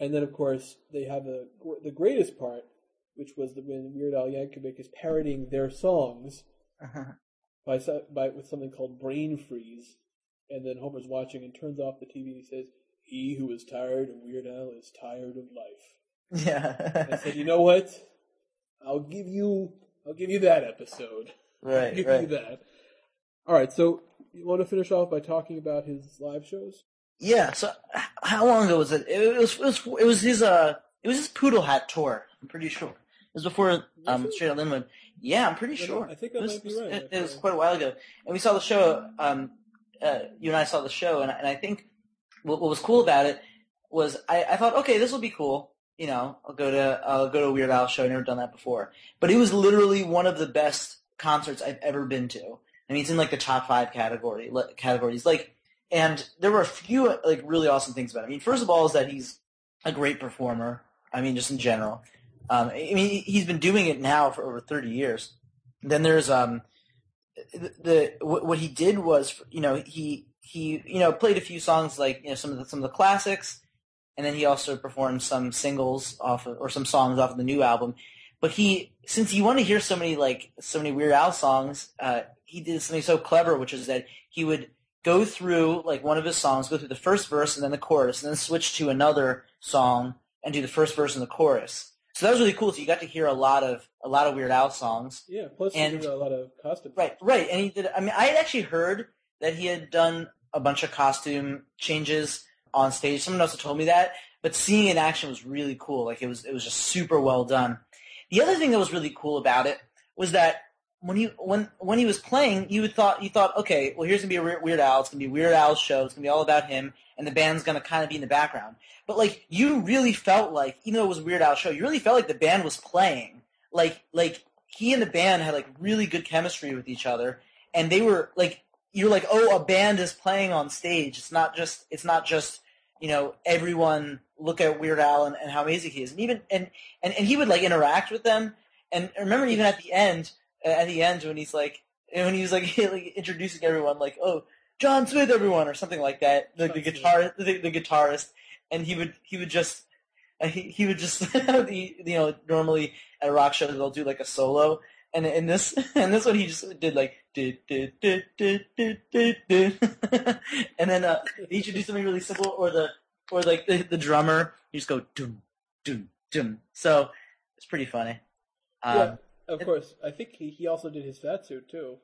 and then of course they have the the greatest part, which was the, when Weird Al Yankovic is parodying their songs uh-huh. By by with something called Brain Freeze, and then Homer's watching and turns off the TV and he says, "He who is tired of Weird Al is tired of life." Yeah. I said, "You know what? I'll give you I'll give you that episode." right, give right. you that. All right, so you want to finish off by talking about his live shows? Yeah. So, how long ago was it? It was. It was. It was his. Uh. It was his Poodle Hat tour. I'm pretty sure. It was before um? Straight Outta Lynwood. Yeah, I'm pretty sure. I think that it was, might be right, It, it was quite a while ago, and we saw the show. Um, uh, you and I saw the show, and, I- and I think what, what was cool about it was I, I thought, okay, this will be cool. You know, I'll go to I'll go to a Weird Al show. I've never done that before, but it was literally one of the best concerts I've ever been to. I mean, it's in like the top five category categories. Like, and there were a few like really awesome things about it. I mean, first of all, is that he's a great performer. I mean, just in general. Um, I mean, he's been doing it now for over thirty years. Then there's um, the, the what, what he did was, you know, he he you know played a few songs like you know some of the some of the classics, and then he also performed some singles off of, or some songs off of the new album. But he, since you want to hear so many like so many Weird Al songs, uh, he did something so clever, which is that he would go through like one of his songs, go through the first verse and then the chorus, and then switch to another song and do the first verse and the chorus. So that was really cool. So you got to hear a lot of a lot of Weird Al songs. Yeah, plus And- a lot of costumes. Right, right. And he did. I mean, I had actually heard that he had done a bunch of costume changes on stage. Someone else had told me that, but seeing it in action was really cool. Like it was, it was just super well done. The other thing that was really cool about it was that when he when when he was playing, you thought you thought, okay, well, here's gonna be a Weird Weird Al. It's gonna be Weird Al's show. It's gonna be all about him, and the band's gonna kind of be in the background. But like, you really felt like, even though it was a Weird Al show, you really felt like the band was playing. Like like he and the band had like really good chemistry with each other, and they were like, you're like, oh, a band is playing on stage. It's not just it's not just you know everyone look at Weird Al and, and how amazing he is, and even and, and and he would like interact with them. And remember even at the end, uh, at the end when he's like when he was like, like introducing everyone, like, oh, John Smith, everyone, or something like that, like the guitar, the, the guitarist, and he would he would just. uh, He, he would just, the, you know, normally at a rock show they'll do like a solo, and in this, and this one he just did like, did, did, did, did, did, did, did. and then uh, he should do something really simple, or the, or like the, the drummer, you just go dum, dum, dum. So it's pretty funny. Um, Yeah, of course. I think he, he also did his fat suit too.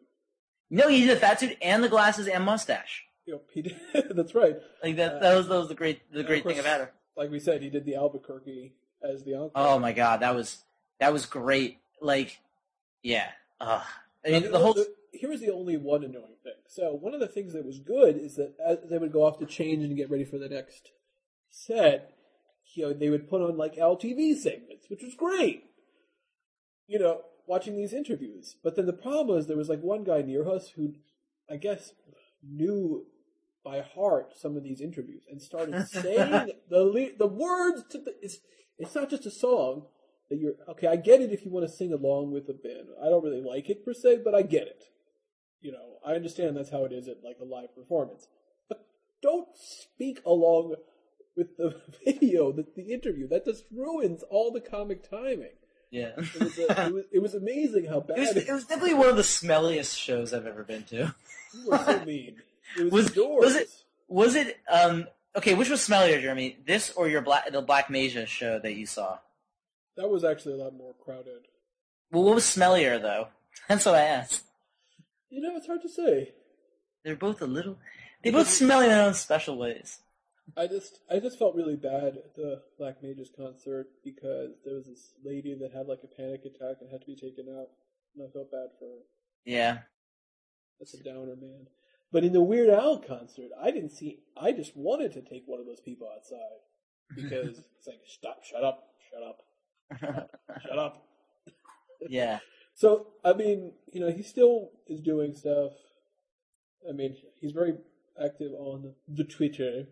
No, he did the fat suit and the glasses and mustache. Know, he did, that's right. Like that, Uh, that was that was the great the great thing about her. Like we said, he did the Albuquerque as the uncle. Oh my god, that was that was great. Like, yeah. I mean, Now, the whole here was the only one annoying thing. So one of the things that was good is that as they would go off to change and get ready for the next set, you know, they would put on like Al TV segments, which was great. You know, watching these interviews. But then the problem was there was like one guy near us who, I guess, knew by heart some of these interviews and started saying the le- the words to the. It's it's not just a song that you're okay. I get it if you want to sing along with the band. I don't really like it per se, but I get it. You know, I understand that's how it is at like a live performance. But don't speak along with the video, the, the interview. That just ruins all the comic timing. Yeah. It was, a, it was, it was amazing how bad It was, it was definitely one of the smelliest shows I've ever been to. You were so mean. It was, Was- was it- Was it um okay? Which was smellier, Jeremy? This or your black the Black Mages show that you saw? That was actually a lot more crowded. Well, what was smellier though? That's what I asked. You know, it's hard to say. They're both a little. They both smell in their own special ways. I just I just felt really bad at the Black Mages concert because there was this lady that had like a panic attack and had to be taken out, and I felt bad for her. Yeah. That's a downer, man. But in the Weird Al concert, I didn't see. I just wanted to take one of those people outside because it's like, stop, shut up, shut up, shut up. yeah. So I mean, you know, he still is doing stuff. I mean, he's very active on the Twitter.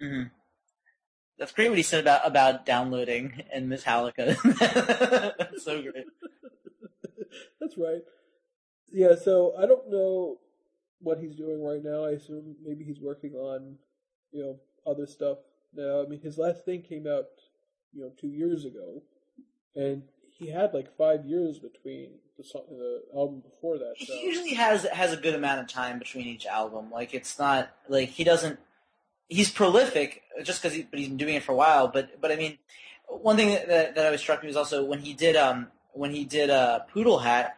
Hmm That's great what he said about about downloading and Metallica. That's so great. That's right. Yeah, so I don't know what he's doing right now. I assume maybe he's working on, you know, other stuff now. I mean, his last thing came out, you know, two years ago, and he had like five years between the song, the album before that. So. He usually has has a good amount of time between each album. Like it's not like he doesn't. He's prolific just because he, but he's been doing it for a while. But but I mean, one thing that that, always struck me was also when he did um when he did uh Poodle Hat,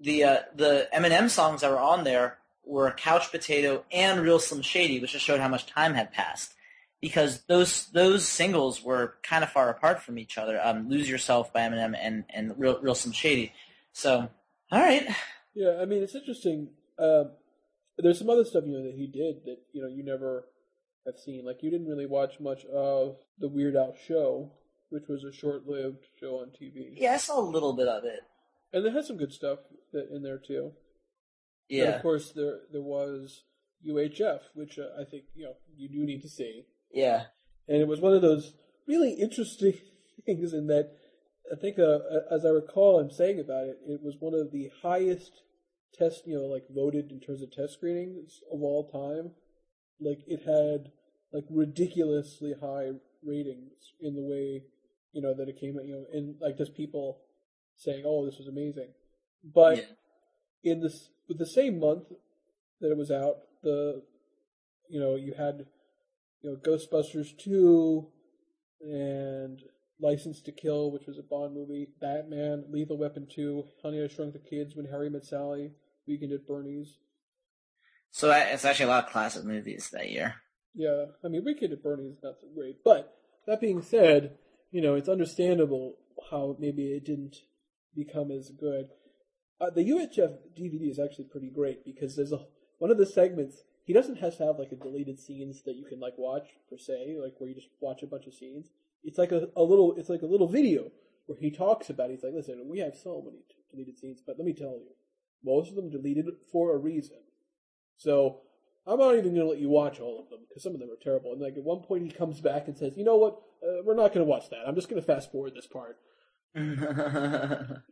the uh, the Eminem songs that were on there were Couch Potato and Real Slim Shady, which just showed how much time had passed. Because those those singles were kind of far apart from each other. Um, Lose Yourself by Eminem and and Real Real Slim Shady. So all right. Yeah, I mean, it's interesting. Um, there's some other stuff you know that he did that you know you never have seen. Like you didn't really watch much of the Weird Al show, which was a short-lived show on TV. Yeah, I saw a little bit of it. and it had some good stuff that in there too. And Yeah, of course, there there was UHF, which uh, I think you know you do need to see, yeah, and it was one of those really interesting things in that I think, uh, as I recall, I'm saying about it, it was one of the highest test, you know, like voted in terms of test screenings of all time. Like it had like ridiculously high ratings in the way you know that it came out, you know, and like just people saying, "Oh, this was amazing," but yeah. in this with the same month that it was out, the you know you had you know Ghostbusters two and License to Kill, which was a Bond movie, Batman, Lethal Weapon two, Honey I Shrunk the Kids, When Harry Met Sally, Weekend at Bernie's. So I- it's actually a lot of classic movies that year. Yeah, I mean Weekend at Bernie's is not so great, but that being said, you know it's understandable how maybe it didn't become as good. Uh, the UHF DVD is actually pretty great because there's a one of the segments. He doesn't have to have like a deleted scenes that you can like watch per se, like where you just watch a bunch of scenes. It's like a, a little, it's like a little video where he talks about. It. He's like, listen, we have so many deleted scenes, but let me tell you, most of them deleted for a reason. So I'm not even going to let you watch all of them because some of them are terrible. And like at one point, he comes back and says, you know what, uh, we're not going to watch that. I'm just going to fast forward this part.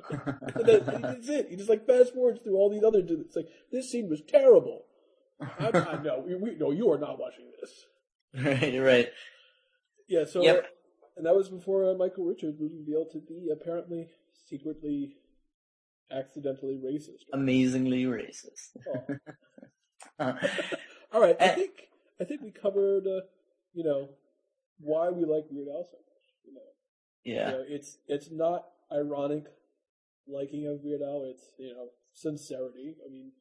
And that, that's it. He just like fast forwards through all these other. It's like this scene was terrible. I, I know. We, we, no, you are not watching this. right, you're right. Yeah. So, Yep. and that was before uh, Michael Richards was revealed to be apparently secretly, accidentally racist. Amazingly racist. Oh. All right. I Eh. think I think we covered. Uh, you know, why we like Weird Al so much. You know, yeah. You know, it's it's not ironic liking of Weird Al. It's you know sincerity. I mean,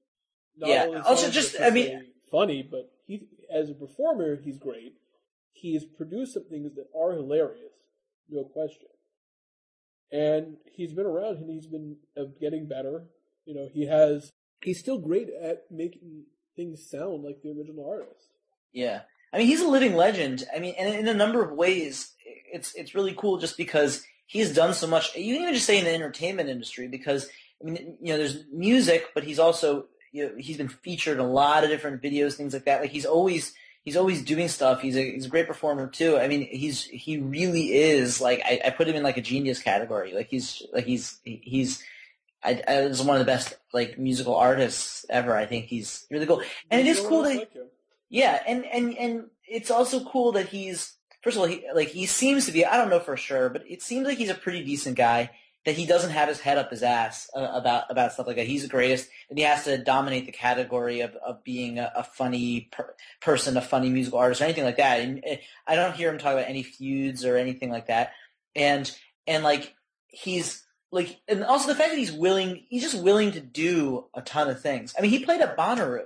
not Yeah, only also just- I mean- funny, but he as a performer he's great. He has produced some things that are hilarious, no question. And he's been around and he's been uh, getting better. You know, he has. He's still great at making things sound like the original artist. Yeah. I mean, he's a living legend. I mean, and in a number of ways, it's it's really cool just because he's done so much. You can even just say in the entertainment industry because I mean, you know, there's music, but he's also you know, he's been featured in a lot of different videos, things like that. Like he's always he's always doing stuff. He's a he's a great performer too. I mean, he's he really is like I, I put him in like a genius category. Like he's like he's he's. I, I is one of the best like musical artists ever. I think he's really cool, and it is cool that like yeah, and, and, and it's also cool that he's first of all, he like he seems to be. I don't know for sure, but it seems like he's a pretty decent guy. That he doesn't have his head up his ass uh, about about stuff like that. He's the greatest, and he has to dominate the category of, of being a, a funny per, person, a funny musical artist, or anything like that. And uh, I don't hear him talk about any feuds or anything like that. And and like he's like, and also the fact that he's willing, he's just willing to do a ton of things. I mean, he played at Bonnaroo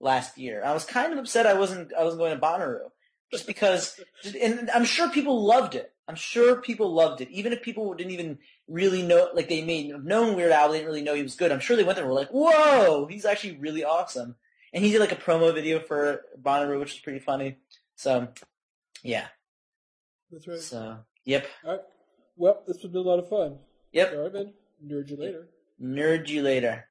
last year. I was kind of upset I wasn't I wasn't going to Bonnaroo just because, and I'm sure people loved it. I'm sure people loved it, even if people didn't even really know, like they may have known Weird Al, they didn't really know he was good. I'm sure they went there and were like, "Whoa, he's actually really awesome." And he did like a promo video for Bonnaroo, which is pretty funny. So, yeah. That's right. So, yep, All right. Well, this has been a lot of fun. yep. All right, man. Nerd you later. Nerd you later.